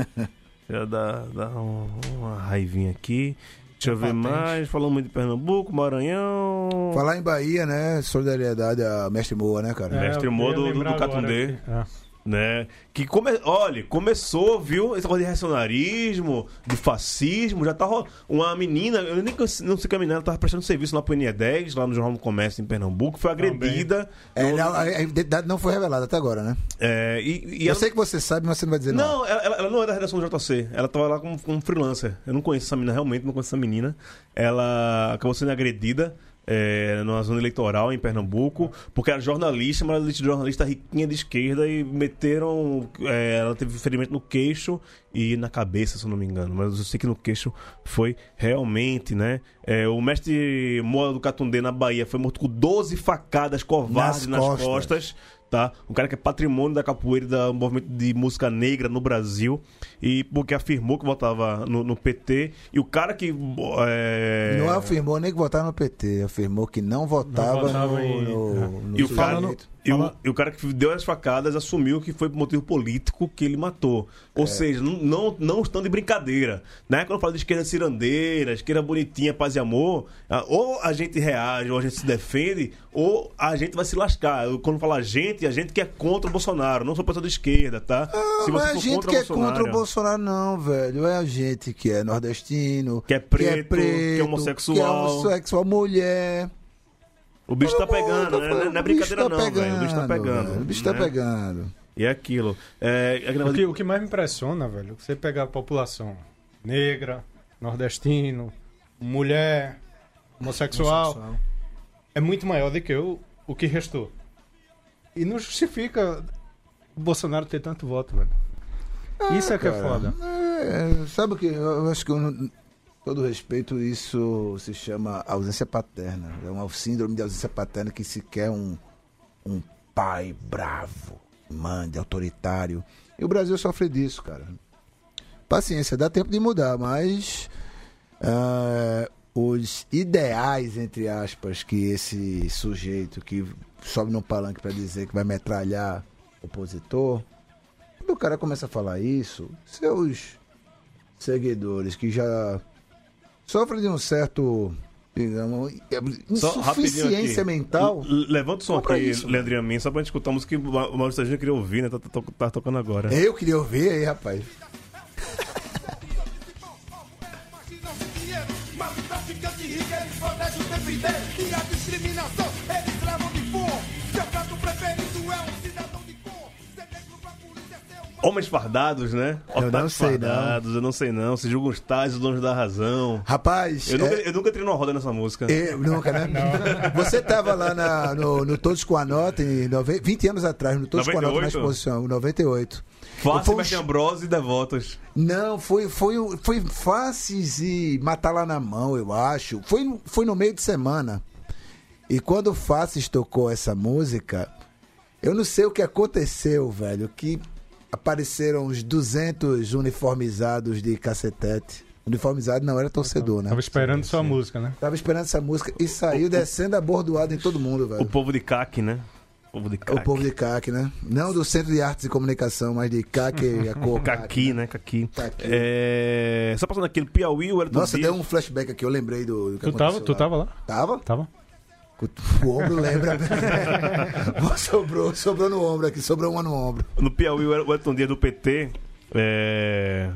já dá, dá um- uma raivinha aqui. Deixa eu ver mais. Falamos muito de Pernambuco, Maranhão. Falar em Bahia, né? Solidariedade a Mestre Moa, né, cara? É. Mestre ia do- do- do Catundê. aqui. Ah. Né? Que come... olha, começou, viu? Esse negócio de reacionarismo, de fascismo, já tava uma menina, eu nem não sei que a menina ela tava prestando serviço lá pro NE10, lá no Jornal do Comércio em Pernambuco, foi agredida. É, no- não, a identidade não foi revelada até agora, né? é, e, e Eu ela- sei que você sabe, mas você não vai dizer não. Não, ela, ela- ela não é da redação do JC. Ela tava lá como, como freelancer. Eu não conheço essa menina, realmente não conheço essa menina. Ela acabou sendo agredida é, numa zona eleitoral em Pernambuco, porque era jornalista, mas era jornalista riquinha de esquerda e meteram. é, ela teve ferimento no queixo e na cabeça, se eu não me engano. Mas eu sei que no queixo foi realmente, né? É, o mestre Moa do Catundê na Bahia foi morto com 12 facadas covardes Nas nas, costas. costas tá? Um cara que é patrimônio da capoeira do movimento de música negra no Brasil. E porque afirmou que votava no, no PT. E o cara que. É... Não afirmou nem que votava no PT, afirmou que não votava, votava no, em- no, no E o, cara. E, o, e o cara que deu as facadas assumiu que foi por motivo político que ele matou. Ou seja, não, não, não estão de brincadeira. Né? Quando eu falo de esquerda cirandeira, esquerda bonitinha, paz e amor, ou a gente reage, ou a gente se defende, ou a gente vai se lascar. Eu, Quando falo a gente, a gente que é contra o Bolsonaro, não sou pessoa de esquerda, tá? Ah, não é a gente que é contra o Bolsonaro, não, velho. É a gente que é nordestino, Que é preto, que é homossexual. que é homossexual, mulher. O bicho tá pegando, né? Não é- é bicho brincadeira, tá não, velho. O bicho tá pegando. O bicho tá né? pegando. E é aquilo. É, aquele O que, o que mais me impressiona, velho, é você pegar a população negra, nordestino, mulher, homossexual, é muito maior do que o, o que restou. E não justifica o Bolsonaro ter tanto voto, velho. Isso é que é foda. É, sabe o que? Eu acho que, eu não- todo respeito, isso se chama ausência paterna. É uma síndrome de ausência paterna que se quer um, um pai bravo, mande, autoritário. E o Brasil sofre disso, cara. Paciência, dá tempo de mudar, mas ah, os ideais, entre aspas, que esse sujeito que sobe no palanque para dizer que vai metralhar opositor, quando o cara começa a falar isso, seus seguidores que já sofrem de um certo, digamos, insuficiência mental. Levanta o som aqui, isso, Leandrinho Min, só pra gente escutar a música que o Ma- o Maurício Sérgio queria ouvir, né? Tá, tá- tá tocando agora. Eu queria ouvir aí, rapaz. Mas o traficante Homens fardados, né? Eu não sei, não. fardados, eu não sei não. Se julgam os tais, os donos da razão. Rapaz, Eu, nunca, é- eu nunca entrei numa roda nessa música. Eu, nunca, né? Você tava lá na- no, no Todos com a Nota, em nove- 20 anos atrás, no Todos com a Nota, na 98? exposição, em 98. Fácil, Foi um Mestre ch- Ambrose e Devotos. Não, foi, foi, foi Faces e Matar lá na mão, eu acho. Foi, foi no meio de semana. E quando o Faces tocou essa música, eu não sei o que aconteceu, velho, que apareceram os 200 uniformizados de cacetete. Uniformizado não era torcedor, né? Tava esperando sua música, né? Tava esperando essa música e saiu descendo a bordoada em todo mundo, velho. O povo de CAC, né? O povo de CAC. O povo de CAC, né? Não do Centro de Artes e Comunicação, mas de CAC e a cor. Caqui, né? Caqui. Caqui. É... Só passando aqui, Piauí, o Elton Nossa, Dias. deu um flashback aqui, eu lembrei do, do que Tu tava, aconteceu tu lá. tava lá? Tava? Tava? O ombro lembra. sobrou, sobrou no ombro aqui, sobrou uma no ombro. No Piauí, o Elton Dias do PT. É...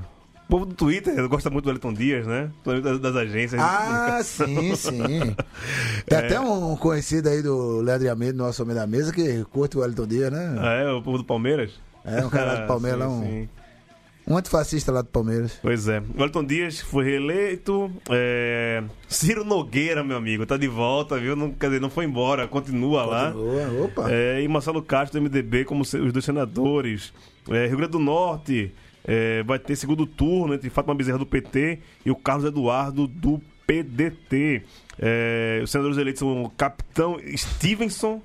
O povo do Twitter gosta muito do Elton Dias, né? Das, das agências. Ah, sim, sim. Tem É. até um conhecido aí do Leandro Amedo, nosso homem da mesa, que curte o Elton Dias, né? Ah, é? O povo do Palmeiras? É, um cara lá do Palmeiras, Ah, sim, um, sim. Um antifascista lá do Palmeiras. Pois é. O Elton Dias foi reeleito. é, Ciro Nogueira, meu amigo, tá de volta, viu? Não, quer dizer, não foi embora, continua lá. Continua, Opa. É, e Marcelo Castro do MDB como os dois senadores. É, Rio Grande do Norte. É, vai ter segundo turno entre Fátima Bezerra do PT e o Carlos Eduardo do PDT. É, os senadores eleitos são o capitão Stevenson.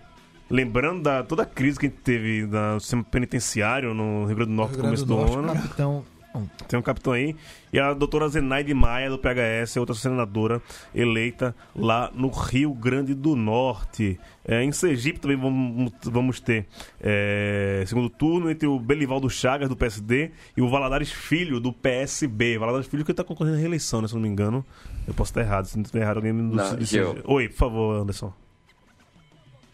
Lembrando da toda a crise que a gente teve no sistema penitenciário no Rio Grande do Norte no começo do do, Norte, ano. capitão. Tem um capitão aí. E a doutora Zenaide Maia, do PHS, outra senadora eleita lá no Rio Grande do Norte. É, em Sergipe também vamos, vamos ter é, segundo turno entre o Belivaldo Chagas, do PSD, e o Valadares Filho, do PSB. Valadares Filho que está concorrendo à reeleição, né, se eu não me engano. Eu posso estar errado, se não estiver errado, alguém me... Não, do-. Oi, por favor, Anderson.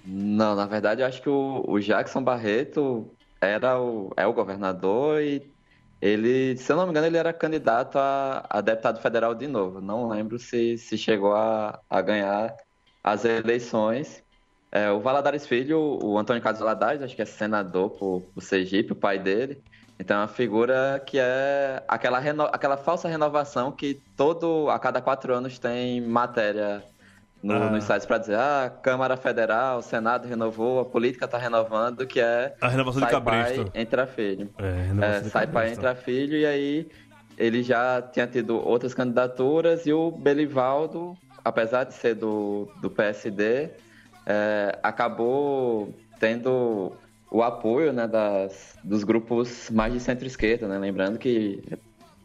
Não, na verdade, eu acho que o, o Jackson Barreto era o, é o governador e ele, se eu não me engano, ele era candidato a, a deputado federal de novo. Não lembro se, se chegou a, a ganhar as eleições. É, o Valadares Filho, o Antônio Carlos Valadares, acho que é senador por, por Sergipe, o pai dele. Então é uma figura que é aquela, reno- aquela falsa renovação que todo a cada quatro anos tem matéria no, Ah. nos sites para dizer ah, Câmara Federal, Senado renovou, a política está renovando, que é A renovação de sai pai, Cabresto. entra filho. É, É, de sai pai, entra filho, e aí ele já tinha tido outras candidaturas e o Belivaldo, apesar de ser do, do PSD, é, acabou tendo o apoio né, das, dos grupos mais de centro-esquerda, né? Lembrando que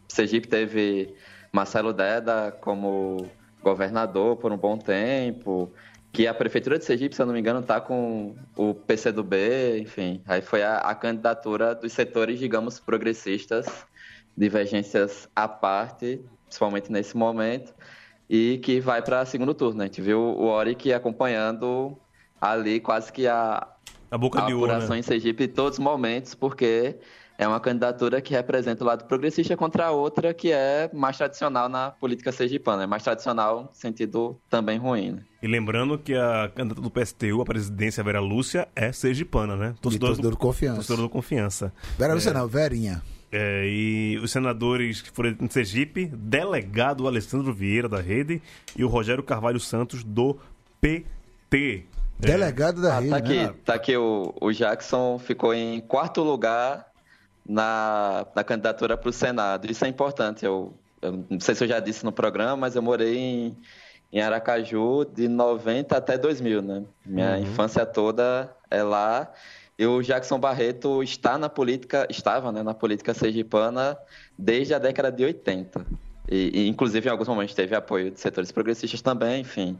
Sergipe teve Marcelo Deda como governador por um bom tempo, que a prefeitura de Sergipe, se eu não me engano, está com o PCdoB, enfim. Aí foi a, a candidatura dos setores, digamos, progressistas, divergências à parte, principalmente nesse momento, e que vai para segundo turno. né? A gente viu o Oric acompanhando ali quase que a, A boca a de ouro, apuração né? em Sergipe em todos os momentos, porque é uma candidatura que representa o lado progressista contra a outra que é mais tradicional na política sergipana. É mais tradicional no sentido também ruim. né? E lembrando que a candidata do PSTU, a presidência Vera Lúcia, é sergipana, né? Torcedor de confiança. Torcedor do confiança. Vera Lúcia não, Verinha. É, e os senadores que foram em Sergipe, delegado Alessandro Vieira, da Rede, e o Rogério Carvalho Santos, do PT. É, Delegado da Ah, rede, tá aqui, né? tá aqui o, o Jackson ficou em quarto lugar na, na candidatura para o Senado. Isso é importante. Eu, eu não sei se eu já disse no programa, mas eu morei em, em Aracaju de 90 até 2000, né? Minha infância toda é lá. E o Jackson Barreto está na política, estava né, na política sergipana desde a década de 80. E, e, inclusive, em alguns momentos teve apoio de setores progressistas também, enfim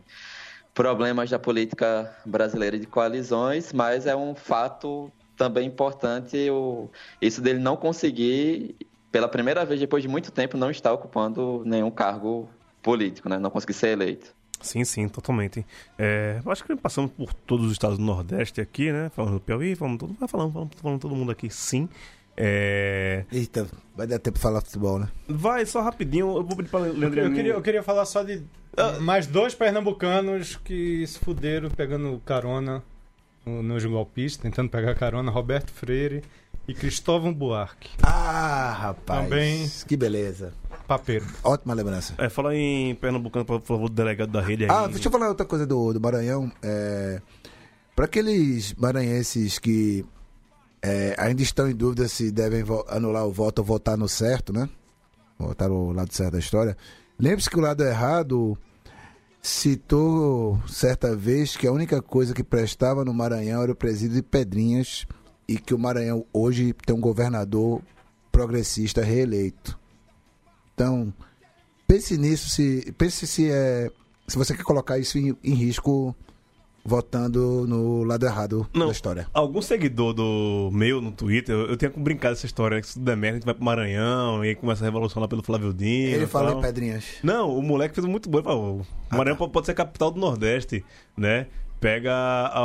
problemas da política brasileira de coalizões, mas é um fato também importante o, isso dele não conseguir, pela primeira vez depois de muito tempo, não estar ocupando nenhum cargo político, né? Não conseguir ser eleito. Sim, sim, totalmente. É, acho que passamos por todos os estados do Nordeste aqui, né? Falando do Piauí, falando todo, vai falando, falando, falando todo mundo aqui, sim. É, Eita, vai dar tempo pra falar futebol, né? vai, só rapidinho, eu vou pedir pra Leandro Eu queria, eu queria falar só de mais dois pernambucanos que se fuderam pegando carona nos golpistas, tentando pegar carona, Roberto Freire e Cristóvão Buarque, Ah, rapaz. Também. Que beleza. papeiro. Ótima lembrança. É, fala em Pernambucano, por favor, do delegado da rede aí. Ah, deixa eu falar outra coisa do, do Maranhão. É, para aqueles maranhenses que é, ainda estão em dúvida se devem anular o voto ou votar no certo, né? Votar no lado certo da história. Lembre-se que o lado errado citou certa vez que a única coisa que prestava no Maranhão era o presídio de Pedrinhas e que o Maranhão hoje tem um governador progressista reeleito. Então, pense nisso, se, pense se, é, se você quer colocar isso em, em risco votando no lado errado Não. da história. Algum seguidor do meu no Twitter, eu, eu tenho brincado essa história, né? Que se tudo der merda, a gente vai pro Maranhão e aí começa a revolução lá pelo Flávio Dino. Ele tal. em Pedrinhas. Não, o moleque fez muito bom. Ele falou, o Maranhão pode- pode ser capital do Nordeste, né? Pega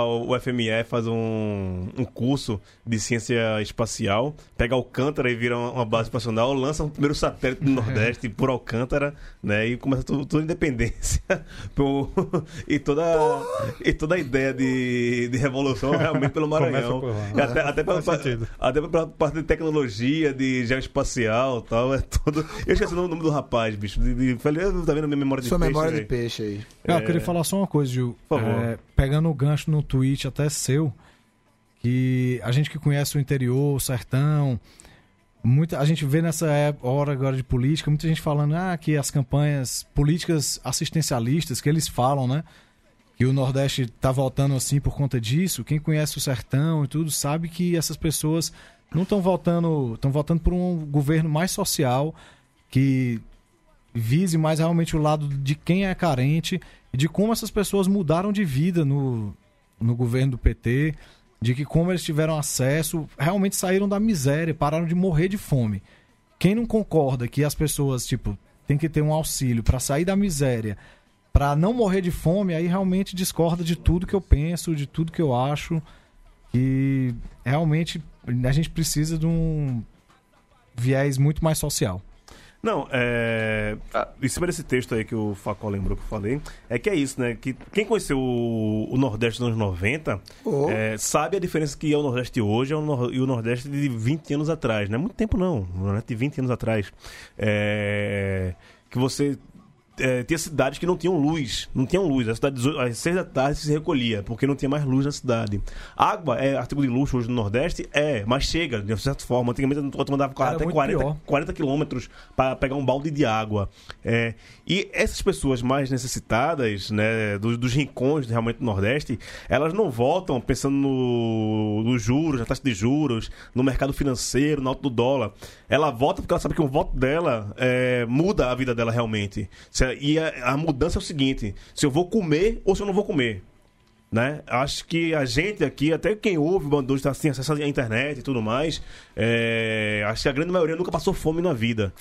o FME, faz um, um curso de ciência espacial, pega Alcântara e vira uma, uma base espacial, lança o primeiro satélite do Nordeste por Alcântara, né? E começa tudo, toda a independência e, toda, e toda a ideia de, de revolução realmente pelo Maranhão. por lá. Até, até, pela, até pela parte de tecnologia, de geoespacial e tal, é tudo. Eu esqueci o nome do rapaz, bicho. De, de, falei, "Ah, tá vendo a minha memória de Sua peixe, memória de velho?" peixe aí. Ah, eu queria falar só uma coisa, Gil. Por favor. É, pegando o gancho no tweet até seu, que a gente que conhece o interior, o sertão, muita, a gente vê nessa ép- hora agora de política, muita gente falando ah, que as campanhas políticas assistencialistas que eles falam, né? Que o Nordeste tá voltando assim por conta disso. Quem conhece o sertão e tudo sabe que essas pessoas não estão votando, estão votando por um governo mais social que vise mais realmente o lado de quem é carente e de como essas pessoas mudaram de vida no, no governo do PT, de que como eles tiveram acesso, realmente saíram da miséria, pararam de morrer de fome. Quem não concorda que as pessoas, tipo, tem que ter um auxílio para sair da miséria, para não morrer de fome, aí realmente discorda de tudo que eu penso, de tudo que eu acho, que realmente a gente precisa de um viés muito mais social. Não, é. Ah. Em cima desse texto aí que o Facó lembrou que eu falei, é que é isso, né? Que quem conheceu o, o Nordeste dos anos 90 Oh. é, sabe a diferença que é o Nordeste hoje e o Nor- e o Nordeste de 20 anos atrás. Não é muito tempo, não. O Nordeste de 20 anos atrás. É, que você. É, tinha cidades que não tinham luz, não tinham luz. A cidade às seis da tarde se recolhia, porque não tinha mais luz na cidade. Água é artigo de luxo hoje no Nordeste? É, mas chega, de certa forma. Antigamente tu mandava Cara, até muito 40, pior. 40 quilômetros para pegar um balde de água. É, e essas pessoas mais necessitadas, né, dos, dos rincões realmente do Nordeste, elas não voltam pensando no, nos juros, na taxa de juros, no mercado financeiro, no alto do dólar. Ela volta porque ela sabe que o voto dela é, muda a vida dela realmente. Se- E a, a mudança é o seguinte: se eu vou comer ou se eu não vou comer né? Acho que a gente aqui, até quem ouve o Bandu está assim, acesso à internet e tudo mais, é, acho que a grande maioria nunca passou fome na vida.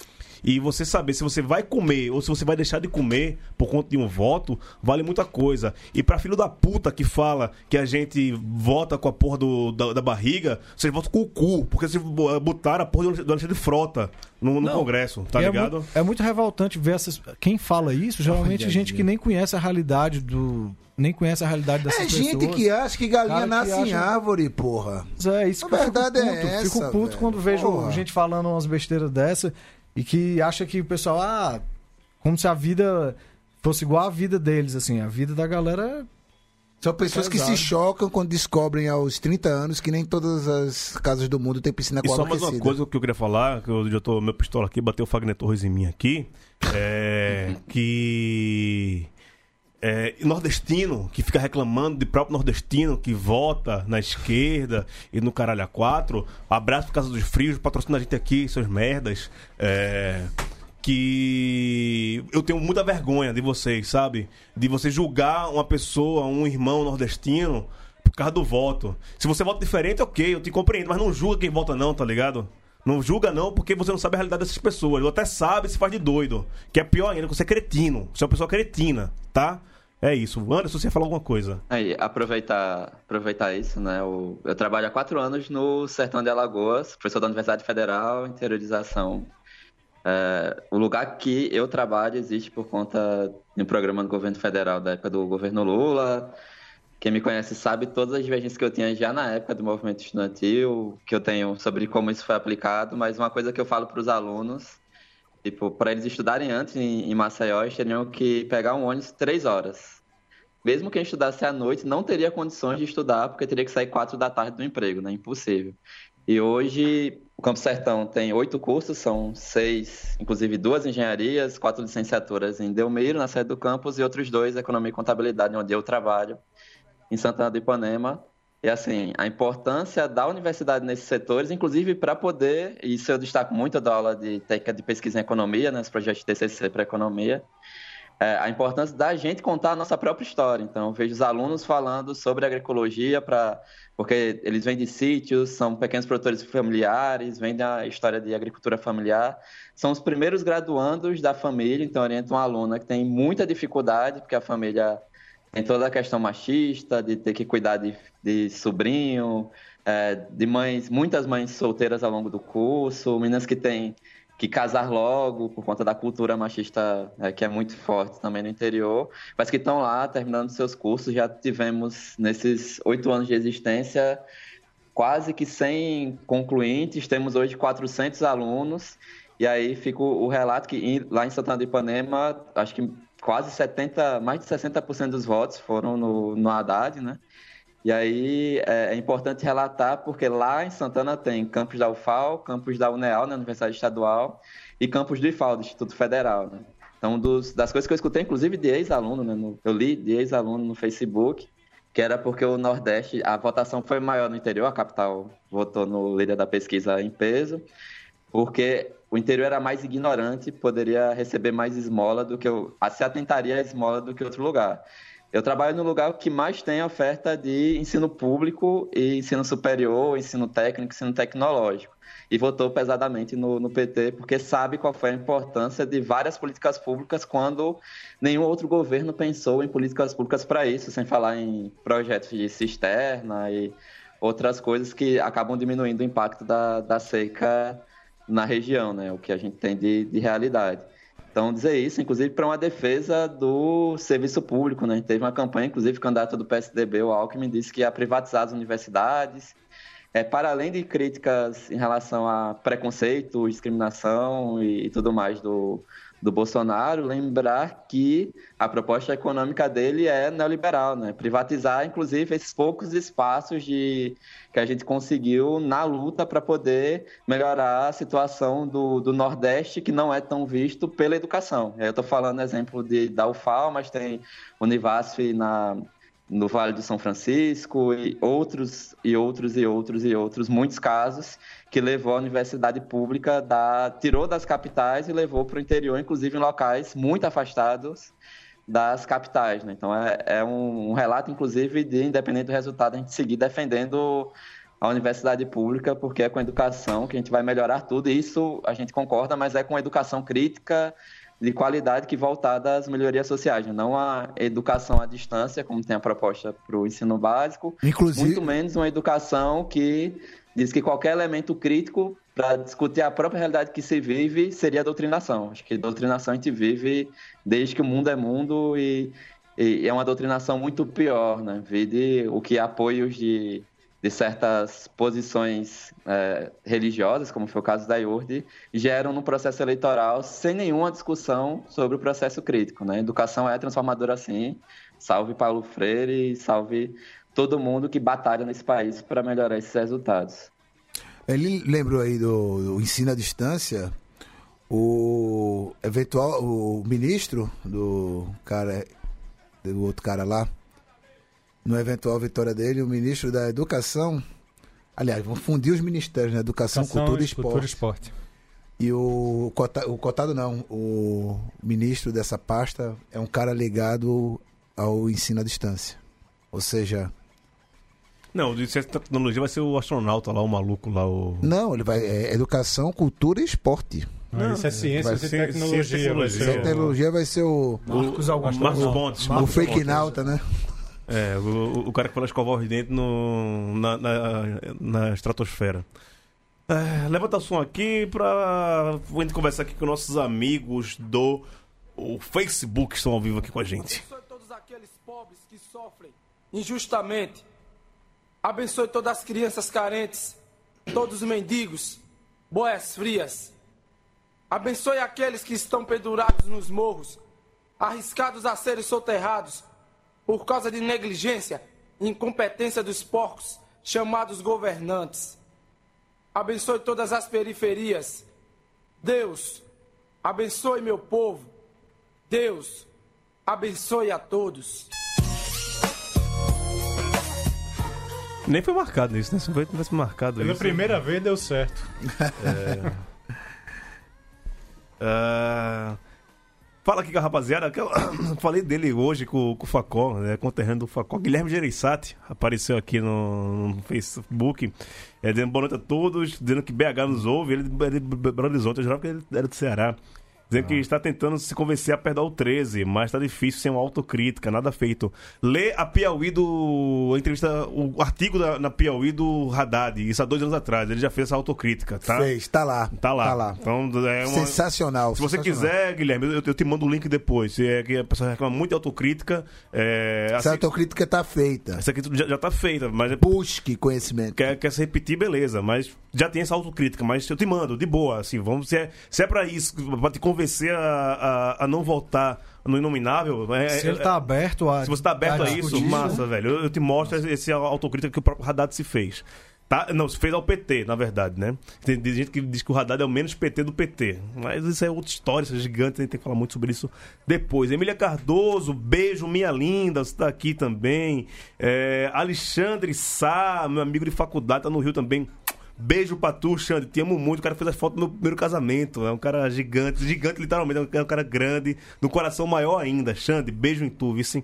E você saber se você vai comer ou se você vai deixar de comer por conta de um voto, vale muita coisa. E pra filho da puta que fala que a gente vota com a porra do, da, da barriga, vocês votam com o cu, porque vocês botaram a porra do Alexandre Frota no, no. Congresso, tá E é ligado? muito- É muito, revoltante ver essas. Quem fala isso, geralmente é Olha gente que nem conhece a realidade do. Nem conhece a realidade dessas É pessoas. gente que acha que galinha Cara que nasce em acha- árvore, porra. É isso A que eu verdade fico é puto. essa, fico puto velho. quando vejo Porra. gente falando umas besteiras dessa e que acha que o pessoal, ah, como se a vida fosse igual a vida deles, assim. A vida da galera São pessoas que se chocam quando descobrem aos 30 anos que nem todas as casas do mundo têm piscina E com só água mais uma coisa que eu queria falar, que eu já tô, meu pistola aqui, bateu o Fagner Torres em mim aqui, é que é, nordestino que fica reclamando de próprio nordestino que vota na esquerda e no caralho a quatro, abraço por causa dos frios, patrocina a gente aqui, seus merdas, é, que eu tenho muita vergonha de vocês, sabe? De você julgar uma pessoa, um irmão nordestino por causa do voto. Se você vota diferente, ok, eu te compreendo, mas não julga quem vota não, tá ligado? Não julga não, porque você não sabe a realidade dessas pessoas. Ou até sabe se faz de doido. Que é pior ainda, que você é cretino. Você é uma pessoa cretina, tá? É isso. Anderson, você ia falar alguma coisa. Aí, aproveitar, aproveitar isso, né? o- eu trabalho há quatro anos no Sertão de Alagoas, professor da Universidade Federal, interiorização. É, o lugar que eu trabalho existe por conta de um programa do governo federal da época do governo Lula. Quem me conhece sabe todas as divergências que eu tinha já na época do movimento estudantil, que eu tenho sobre como isso foi aplicado, mas uma coisa que eu falo para os alunos, tipo, para eles estudarem antes em, em Maceió, eles teriam que pegar um ônibus três horas. Mesmo quem estudasse à noite não teria condições de estudar, porque teria que sair quatro da tarde do emprego, né? Impossível. E hoje o Campo Sertão tem oito cursos, são seis, inclusive duas engenharias, quatro licenciaturas em Delmiro, na sede do campus, e outros dois, Economia e Contabilidade, onde eu trabalho, em Santana do Ipanema. E assim, a importância da universidade nesses setores, inclusive para poder, e isso eu destaco muito da aula de técnica de pesquisa em economia, né, nos projetos de TCC para economia, é, a importância da gente contar a nossa própria história. Então, eu vejo os alunos falando sobre agroecologia, pra, porque eles vêm de sítios, são pequenos produtores familiares, vêm da história de agricultura familiar, são os primeiros graduandos da família, então orienta uma aluna que tem muita dificuldade, porque a família tem toda a questão machista, de ter que cuidar de, de sobrinho, é, de mães, muitas mães solteiras ao longo do curso, meninas que têm que casar logo por conta da cultura machista é, que é muito forte também no interior, mas que estão lá terminando seus cursos. Já tivemos nesses oito anos de existência quase que 100 concluintes, temos hoje 400 alunos. E aí fica o relato que lá em Santana do Ipanema, acho que quase 70, mais de 60% dos votos foram no, no Haddad, né? E aí é, é importante relatar porque lá em Santana tem campus da UFAL, campus da UNEAL, na Universidade Estadual, e campus do IFAL, do Instituto Federal. Né? Então, dos, das coisas que eu escutei, inclusive de ex-aluno, né? no, eu li de ex-aluno no Facebook, que era porque o Nordeste, a votação foi maior no interior, a capital votou no líder da pesquisa em peso, porque o interior era mais ignorante, poderia receber mais esmola do que eu, se atentaria a esmola do que outro lugar. Eu trabalho no lugar que mais tem oferta de ensino público e ensino superior, ensino técnico, ensino tecnológico. E votou pesadamente no, no, PT porque sabe qual foi a importância de várias políticas públicas quando nenhum outro governo pensou em políticas públicas para isso, sem falar em projetos de cisterna e outras coisas que acabam diminuindo o impacto da, da seca na região, né? o que a gente tem de, de realidade. Então, dizer isso, inclusive, para uma defesa do serviço público. Né? A gente teve uma campanha, inclusive, o candidato do PSDB, o Alckmin, disse que ia privatizar as universidades. É, para além de críticas em relação a preconceito, discriminação e, e tudo mais do, do Bolsonaro, lembrar que a proposta econômica dele é neoliberal, né? Privatizar, inclusive, esses poucos espaços de que a gente conseguiu na luta para poder melhorar a situação do, do Nordeste, que não é tão visto pela educação. Eu estou falando exemplo de, da UFAL, mas tem Univasf na, no Vale do São Francisco e outros e outros e outros e outros muitos casos que levou a universidade pública da tirou das capitais e levou para o interior, inclusive em locais muito afastados das capitais, né? Então é, é um, um, relato, inclusive, de independente do resultado a gente seguir defendendo a universidade pública, porque é com a educação que a gente vai melhorar tudo. E isso a gente concorda, mas é com a educação crítica de qualidade que voltada às melhorias sociais, não a educação à distância, como tem a proposta para o ensino básico, Inclusive... muito menos uma educação que diz que qualquer elemento crítico para discutir a própria realidade que se vive seria a doutrinação. Acho que doutrinação a gente vive desde que o mundo é mundo e, e é uma doutrinação muito pior, né? Vide o que apoios de de certas posições é, religiosas, como foi o caso da IURD, geram no processo eleitoral sem nenhuma discussão sobre o processo crítico. Né? educação é transformadora sim. Salve Paulo Freire, salve todo mundo que batalha nesse país para melhorar esses resultados. Ele lembrou aí do, do ensino à distância, o eventual o ministro do cara do outro cara lá, no eventual vitória dele, o ministro da Educação. Aliás, vão fundir os ministérios, né? Educação, Educação Cultura e Esporte. Cultura e Esporte. E o, o cotado não, o ministro dessa pasta é um cara ligado ao ensino à distância. Ou seja. Não, o de ciência e tecnologia vai ser o astronauta lá, o maluco lá. O... Não, ele vai. É educação, cultura e esporte. Não, isso é ciência, vai tecnologia. Ciência, vai ser, tecnologia vai ser o. Marcos Augusto. Marcos Pontes. O fake nauta, né? É, o, o cara que lá escovar os dentes no, na, na, na estratosfera. É, levanta o som aqui pra a gente conversar aqui com nossos amigos do o Facebook que estão ao vivo aqui com a gente. Abençoe todos aqueles pobres que sofrem injustamente. Abençoe todas as crianças carentes, todos os mendigos, boias frias. Abençoe aqueles que estão pendurados nos morros, arriscados a serem soterrados por causa de negligência e incompetência dos porcos chamados governantes. Abençoe todas as periferias. Deus, abençoe meu povo. Deus, abençoe a todos. Nem foi marcado isso, né? Se não tivesse marcado Pela isso. Pela primeira vez deu certo. É... uh... Fala aqui com a rapaziada, que eu falei dele hoje com, com o Facó, né, conterrâneo do Facó. Guilherme Gereissati apareceu aqui no, no Facebook, é, dando boa noite a todos, dizendo que BH nos ouve, ele é de Belo Horizonte, eu jurava que ele era do Ceará. Dizendo que está tentando se convencer a perder o 13, mas está difícil sem uma autocrítica, nada feito. Lê a Piauí do. A entrevista, o artigo da, na Piauí do Haddad, isso há dois anos atrás. Ele já fez essa autocrítica, tá? Fez, tá lá. Tá lá. Tá lá. Então, é uma... Sensacional. Se você sensacional. quiser, Guilherme, eu, eu, te mando o link depois. Se é que a pessoa reclama muito de autocrítica. É, Essa assim, autocrítica tá feita. Essa aqui já, já tá feita, mas. É Busque conhecimento. Quer, quer se repetir, beleza, mas já tem essa autocrítica, mas eu te mando, de boa, assim, vamos. Se é, se é pra isso, pra te convencer a a, a, não votar no Inominável. é- Se ele é- tá aberto a. se você tá aberto a, isso, discutir, massa, velho. Eu, eu te mostro esse autocrítica que o próprio Haddad se fez. Tá? Não, se fez ao PT, na verdade, né? Tem, tem gente que diz que o Haddad é o menos PT do PT. Mas isso é outra história, isso é gigante, a gente tem que falar muito sobre isso depois. Emília Cardoso, beijo, minha linda, você tá aqui também. É, Alexandre Sá, meu amigo de faculdade, tá no Rio também. Beijo pra tu, Xande. Te amo muito. O cara fez as fotos do meu primeiro casamento. É um cara gigante, gigante literalmente. É um cara grande, no coração maior ainda. Xande, beijo em tu, vice.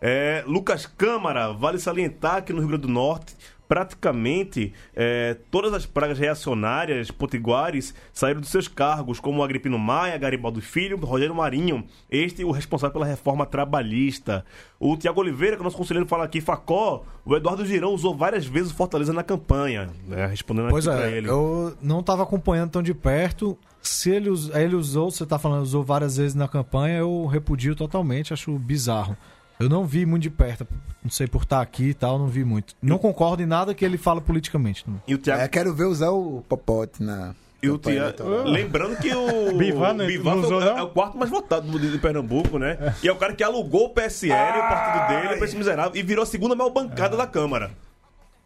É, Lucas Câmara, vale salientar que no Rio Grande do Norte, praticamente é, todas as pragas reacionárias potiguares saíram dos seus cargos, como Agripino Maia, Garibaldo Filho, Rogério Marinho, este o responsável pela reforma trabalhista. O Tiago Oliveira, que é o nosso conselheiro, fala aqui, Facó, o Eduardo Girão usou várias vezes o Fortaleza na campanha. né, respondendo Pois aqui pra é, ele. eu não tava acompanhando tão de perto. Se ele, ele usou, você tá falando, usou várias vezes na campanha, eu repudio totalmente, acho bizarro. Eu não vi muito de perto, não sei por estar aqui e tal, não vi muito. Não concordo em nada que ele fala politicamente. não. E o Tiago É, quero ver usar o Popote na. E o campanha Tia... eleitoral. Lembrando que o o- usou, não? é o quarto mais votado do- de Pernambuco, né? E é o cara que alugou o PSL, o partido dele, pra esse miserável, e virou a segunda maior bancada da Câmara.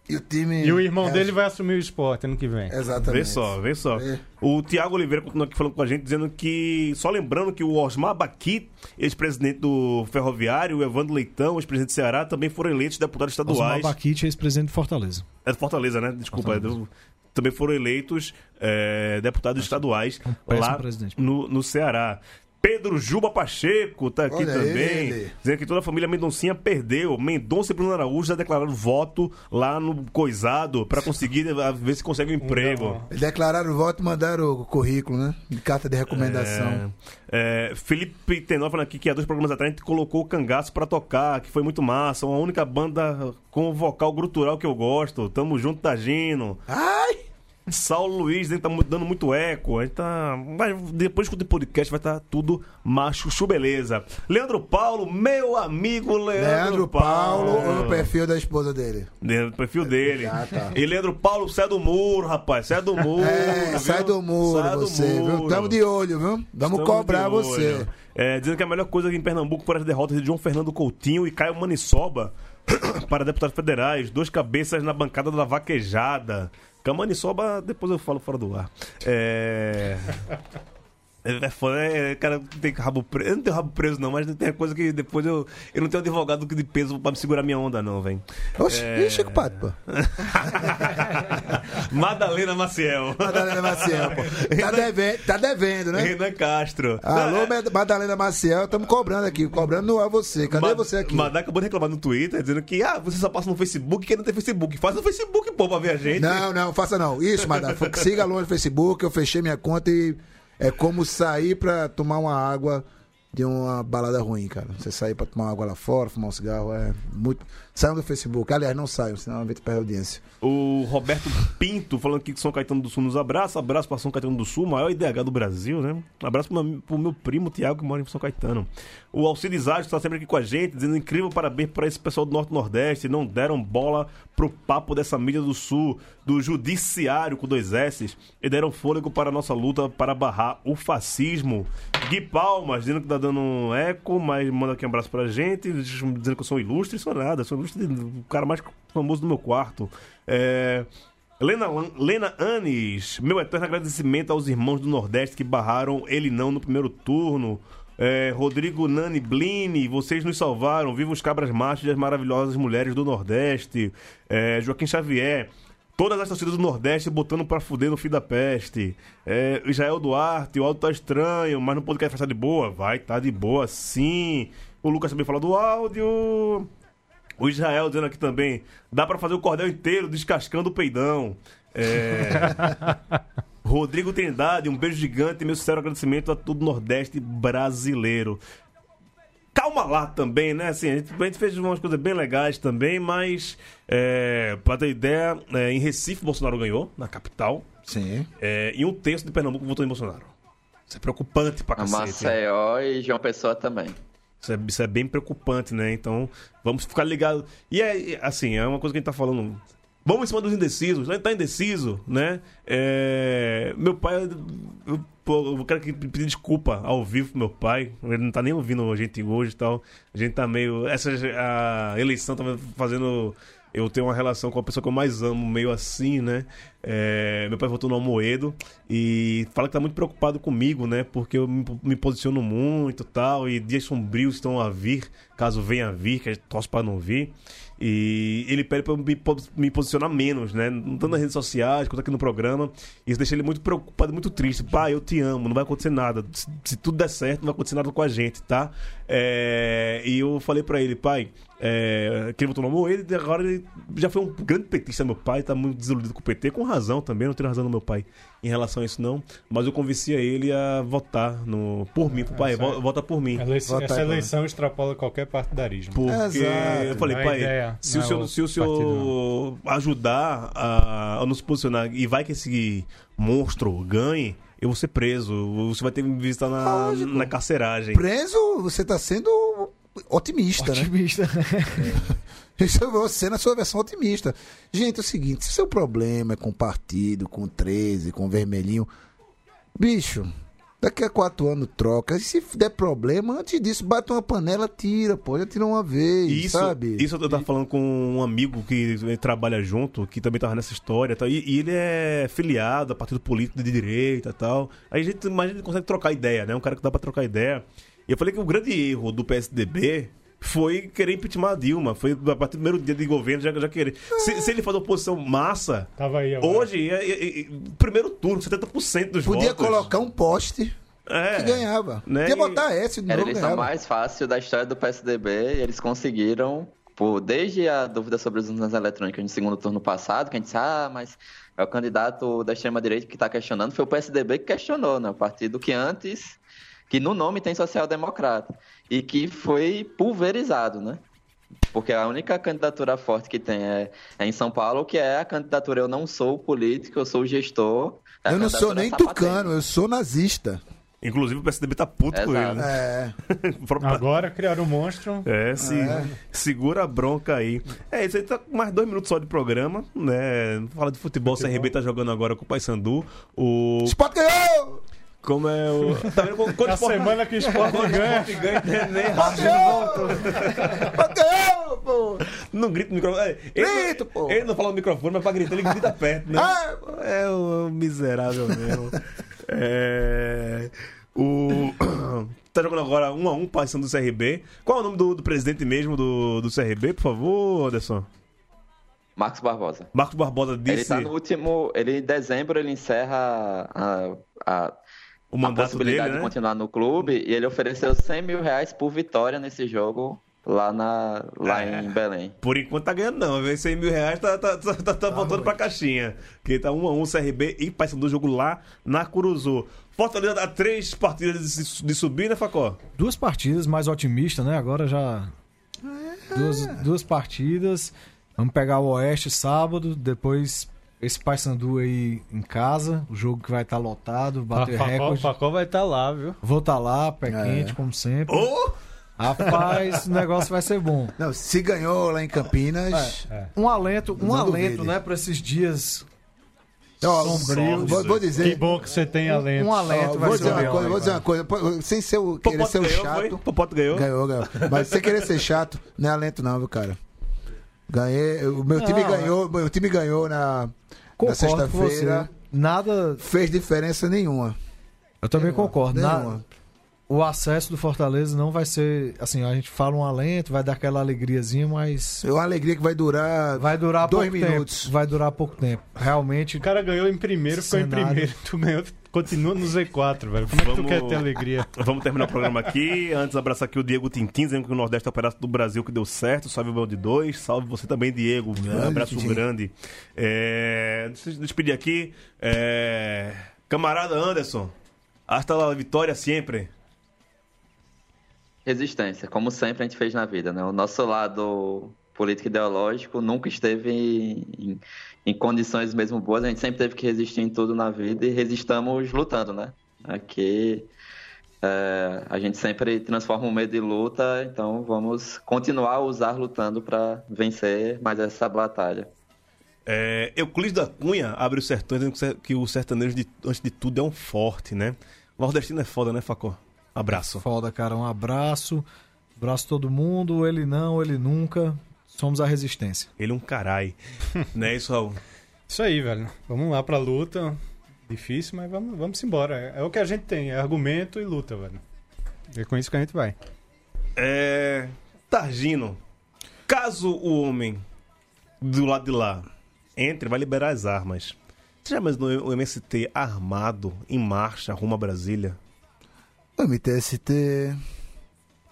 E o time. E o irmão é, dele vai assumir o esporte ano que vem. Exatamente. Vê só, vê só. É. O Tiago Oliveira continua aqui falando com a gente, dizendo que. Só lembrando que o Osmar Baqui, ex-presidente do Ferroviário, o Evandro Leitão, ex-presidente do Ceará, também foram eleitos deputados Osmar estaduais. Baquite, ex-presidente de Fortaleza. É do Fortaleza, né? Desculpa. é do- Também foram eleitos é, deputados estaduais um péssimo lá no, no Ceará. Pedro Juba Pacheco tá aqui Olha também, ele. dizendo que toda a família Mendoncinha perdeu. Mendonça e Bruno Araújo já declararam voto lá no Coisado pra conseguir eh, ver se consegue um emprego. Eles declararam o voto e mandaram o currículo, né? De carta de recomendação. É, é, Felipe Tenor falando aqui que há dois programas atrás a gente colocou o Cangaço pra tocar, que foi muito massa. Uma única banda com vocal grutural que eu gosto. Tamo junto, Tagino. Ai! Saulo Luiz, né, tá mu- dando muito eco. A gente tá. Mas depois do podcast vai estar tudo macho, chu, beleza. Leandro Paulo, meu amigo Leandro, Leandro Paulo ou no perfil da esposa dele? No perfil dele. Ah, tá. E Leandro Paulo, sai do muro, rapaz. Sai do muro. É, viu? sai do muro Sai do você, viu? muro. Tamo de olho, viu? Vamos Estamos cobrar você. É, dizendo que a melhor coisa aqui em Pernambuco foram as derrotas de João Fernando Coutinho e Caio Manissoba para deputados federais. Dois cabeças na bancada da vaquejada. Que a Manissoba, depois eu falo fora do ar. É. É, é foda, é, cara, tem rabo preso. Eu não tenho rabo preso, não, mas tem coisa que depois eu. Eu não tenho advogado de peso pra me segurar minha onda, não, velho. Oxe, É. Chico Pato, pô? Madalena Maciel. Madalena Maciel, pô. Tá devendo, tá devendo né? Renan Castro. Alô, é- Mad- Madalena Maciel, estamos cobrando aqui. Cobrando não é você. Cadê Ma- você aqui? Madá acabou de reclamar no Twitter, dizendo que ah, você só passa no Facebook, quem não tem Facebook. Faz no Facebook, pô, pra ver a gente. Não, não, faça não. Isso, Madalena. Siga longe no Facebook, eu fechei minha conta e é como sair pra tomar uma água de uma balada ruim, cara. Você sair pra tomar uma água lá fora, fumar um cigarro, é muito. Saiam do Facebook. Aliás, não saiam, senão a gente perde audiência. O Roberto Pinto falando aqui que São Caetano do Sul nos abraça. Abraço pra São Caetano do Sul, maior IDH do Brasil, né? Abraço meu, pro meu primo Tiago, que mora em São Caetano. O Alcides Age está sempre aqui com a gente, dizendo incrível parabéns para esse pessoal do Norte Nordeste. Não deram bola pro papo dessa mídia do Sul, do Judiciário com dois S, e deram fôlego para a nossa luta para barrar o fascismo. Gui Palmas, dizendo que tá dando um eco, mas manda aqui um abraço pra gente, dizendo que eu sou ilustre, sou nada, sou ilustre, o cara mais famoso do meu quarto. É. Lena, Lena Anes, meu eterno agradecimento aos irmãos do Nordeste que barraram ele não no primeiro turno. É, Rodrigo Nani Blini, vocês nos salvaram. Viva os cabras machos e as maravilhosas mulheres do Nordeste. É, Joaquim Xavier, todas as torcidas do Nordeste botando pra fuder no fim da peste. É, Israel Duarte, o áudio tá estranho, mas não pode querer ficar de boa. Vai, tá de boa sim. O Lucas também fala do áudio. O Israel dizendo aqui também, dá pra fazer o cordel inteiro descascando o peidão. É... Rodrigo Trindade, um beijo gigante e meu sincero agradecimento a todo o Nordeste brasileiro. Calma lá também, né? Assim, a gente, a gente fez umas coisas bem legais também, mas é, pra ter ideia, é, em Recife Bolsonaro ganhou, na capital, Sim. é, e um terço de Pernambuco votou em Bolsonaro. Isso é preocupante pra A cacete. Maceió e João Pessoa também. Isso é, isso é bem preocupante, né? Então, vamos ficar ligados. E é, assim, é uma coisa que a gente tá falando Vamos em cima dos indecisos. Ele tá indeciso, né? É, meu pai. Eu, eu quero que- pedir desculpa ao vivo pro meu pai. Ele não tá nem ouvindo a gente hoje e tal. A gente tá meio. Essa a eleição tá fazendo. Eu tenho uma relação com a pessoa que eu mais amo, meio assim, né? É, meu pai votou no Almoedo e fala que tá muito preocupado comigo, né? Porque eu me, me posiciono muito tal, e dias sombrios estão a vir, caso venha a vir, que a gente torce pra não vir. E ele pede pra eu me, me posicionar menos, né? Tanto nas redes sociais quanto aqui no programa. Isso deixa ele muito preocupado, muito triste. Pai, eu te amo, não vai acontecer nada. Se, se tudo der certo, não vai acontecer nada com a gente, tá? É, e eu falei pra ele, pai, é, que ele votou no Moedo e agora ele já foi um grande petista, meu pai, tá muito desiludido com o PT, com razão também, não tenho razão no meu pai em relação a isso não, mas eu convencia ele a votar no, por mim, pro pai, Essa- vo- vota por mim. Eleição- Votar essa eleição extrapola qualquer partidarismo. Porque Exato. eu falei, Não é pai, ideia, se, o é senhor, se o senhor ajudar a, a nos posicionar e vai que esse monstro ganhe, eu vou ser preso. Você vai ter que me visitar na, Lógico. na carceragem. Preso, você tá sendo otimista, né? Otimista. Isso é você na sua versão otimista. Gente, é o seguinte, se seu problema é com partido, com 13, com vermelhinho, bicho, daqui a quatro anos troca. E se der problema, antes disso, bate uma panela, tira, pô, já tira uma vez, Isso, sabe? isso eu tava falando com um amigo que trabalha junto, que também tava nessa história, e tal, e, e ele é filiado a partido político de direita e tal. Aí a gente imagina que consegue trocar ideia, né? Um cara que dá pra trocar ideia. E eu falei que o grande erro do PSDB foi querer impeachment a Dilma. Foi a partir do primeiro dia de governo já, já querer. Se, se ele fazer oposição massa, Tava aí agora. hoje, é, é, é, primeiro turno, 70% dos Podia votos. colocar um poste É. que ganhava. né? Podia botar esse de Era a eleição mais fácil da história do PSDB e eles conseguiram, por, desde a dúvida sobre as urnas eletrônicas no segundo turno passado, que a gente disse, ah, mas é o candidato da extrema-direita que está questionando, foi o PSDB que questionou, né? O partido que antes, que no nome tem social-democrata, e que foi pulverizado, né? Porque a única candidatura forte que tem é, é em São Paulo, que é a candidatura Eu Não Sou Político, Eu Sou Gestor. É Eu não sou nem tucano, eu sou nazista. Inclusive o PSDB tá puto com Exato. ele. né? É. Agora criaram um monstro. É, se, segura a bronca aí. É, isso aí tá com mais dois minutos só de programa, né? Fala de futebol, o CRB tá jogando agora com o Paysandu. O. Sport ganhou! Como é o. Tá vendo quando, quando Sport- semana que o esporte ganha. Sport ganha, nem Sport ganhou, pô! Não grita no microfone. É, Ele, Grito, pô. ele não fala no microfone, mas pra gritar ele grita perto, né? Ah, É o miserável mesmo. É. O. Tá jogando agora um a um, passando do CRB. Qual é o nome do, do presidente mesmo do, do CRB, por favor, Anderson? Marcos Barbosa. Marcos Barbosa Ele disse tá no último. Ele em dezembro ele encerra a, a, o a mandato possibilidade dele, de né? continuar no clube e ele ofereceu 100 mil reais por vitória nesse jogo lá, na, lá É. em Belém. Por enquanto tá ganhando não, viu? 100 mil reais tá, tá, tá, tá, tá voltando pra caixinha. Que tá 1 a 1 CRB e Paysandu jogo lá na Curuzu. Fortaleza dá três partidas de, de subir, né, Facó? Duas partidas mais otimista, né? Agora já. Duas, duas partidas. Vamos pegar o Oeste sábado, depois esse Paysandu aí em casa, o jogo que vai estar lotado, bater Facó, recorde. Facó vai estar lá, viu? Vou estar lá, pé É. quente, como sempre. Ô! Rapaz, o negócio vai ser bom. Não, se ganhou lá em Campinas. Um alento, um Não alento, duvide. né, pra esses dias sombrios. Vou, vou Que dizer. bom que você tem alento. Um alento ó, vai vou ser dizer uma bom. coisa, vou dizer uma coisa. Sem ser o, querer Popoto ser o ganhou, chato. foi? Popoto ganhou? Ganhou, ganhou. Mas sem querer ser chato, não é alento não, viu, cara? Ganhei. O meu time ganhou, meu time ganhou na, na Concordo sexta-feira. Nada. Fez diferença nenhuma. Eu também concordo. Na- Nenhuma. o acesso do Fortaleza não vai ser. Assim, a gente fala um alento, vai dar aquela alegriazinha, mas. É uma alegria que vai durar. Vai durar Dois pouco minutos. tempo. Vai durar pouco tempo. Realmente. O cara ganhou em primeiro, ficou em primeiro. Tu ganhou, continua no Z4, velho. Como é que tu Vamos- quer ter alegria? Vamos terminar o programa aqui. Antes, abraçar aqui o Diego Tintin, dizendo que o Nordeste é o pedaço do Brasil que deu certo. Salve o Bel de dois. Salve você também, Diego. Um abraço Tintin. grande. É... Deixa eu despedir aqui. É... Camarada Anderson. Hasta la vitória sempre. Resistência, como sempre a gente fez na vida, né? O nosso lado político ideológico nunca esteve em, em- condições mesmo boas, a gente sempre teve que resistir em tudo na vida e resistamos lutando, né? Aqui é, a gente sempre transforma o medo em luta, então vamos continuar a usar lutando para vencer mais essa batalha. É, Euclides da Cunha abre os sertões dizendo que o sertanejo, de, antes de tudo, é um forte, né? O nordestino é foda, né, Facó? Abraço. Foda, cara. Um abraço. Abraço todo mundo. Ele não, ele nunca. Somos a resistência. Ele é um carai. né, isso, Raul? Isso aí, velho. Vamos lá pra luta. Difícil, mas vamos, vamos embora. É, o que a gente tem, é argumento e luta, velho. É com isso que a gente vai. É. Targino. Caso o homem do lado de lá entre, vai liberar as armas. Você já imaginou o MST armado, em marcha, rumo a Brasília? O MTST,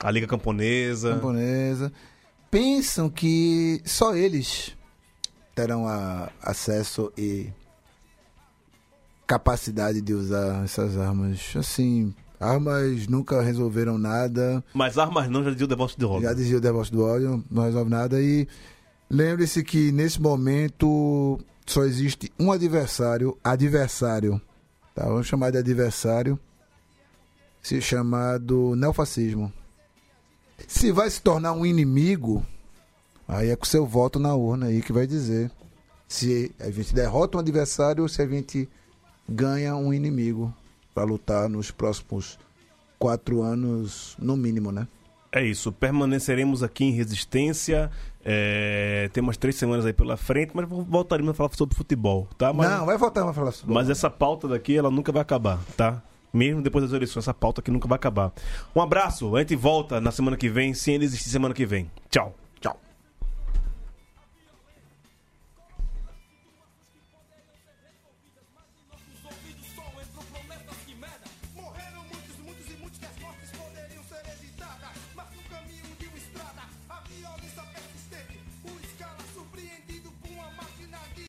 A Liga Camponesa. camponesa, pensam que só eles terão a- acesso e capacidade de usar essas armas. Assim, armas nunca resolveram nada. Mas armas não, já dizia o Devoto de Já Roda. dizia o Devoto do ódio, não resolve nada. E lembre-se que nesse momento só existe um adversário, adversário, tá? Vamos chamar de adversário, se chamado neofascismo. Se vai se tornar um inimigo, aí é com seu voto na urna aí que vai dizer se a gente derrota um adversário ou se a gente ganha um inimigo para lutar nos próximos quatro anos, no mínimo, né? É isso, permaneceremos aqui em resistência. É, tem umas três semanas aí pela frente, mas voltaremos a falar sobre futebol, tá? Mas, Não, vai voltar, vai falar sobre mas essa pauta daqui, ela nunca vai acabar, tá? Mesmo depois das eleições, essa pauta aqui nunca vai acabar. Um abraço, a gente volta na semana que vem, se ainda existir semana que vem. Tchau.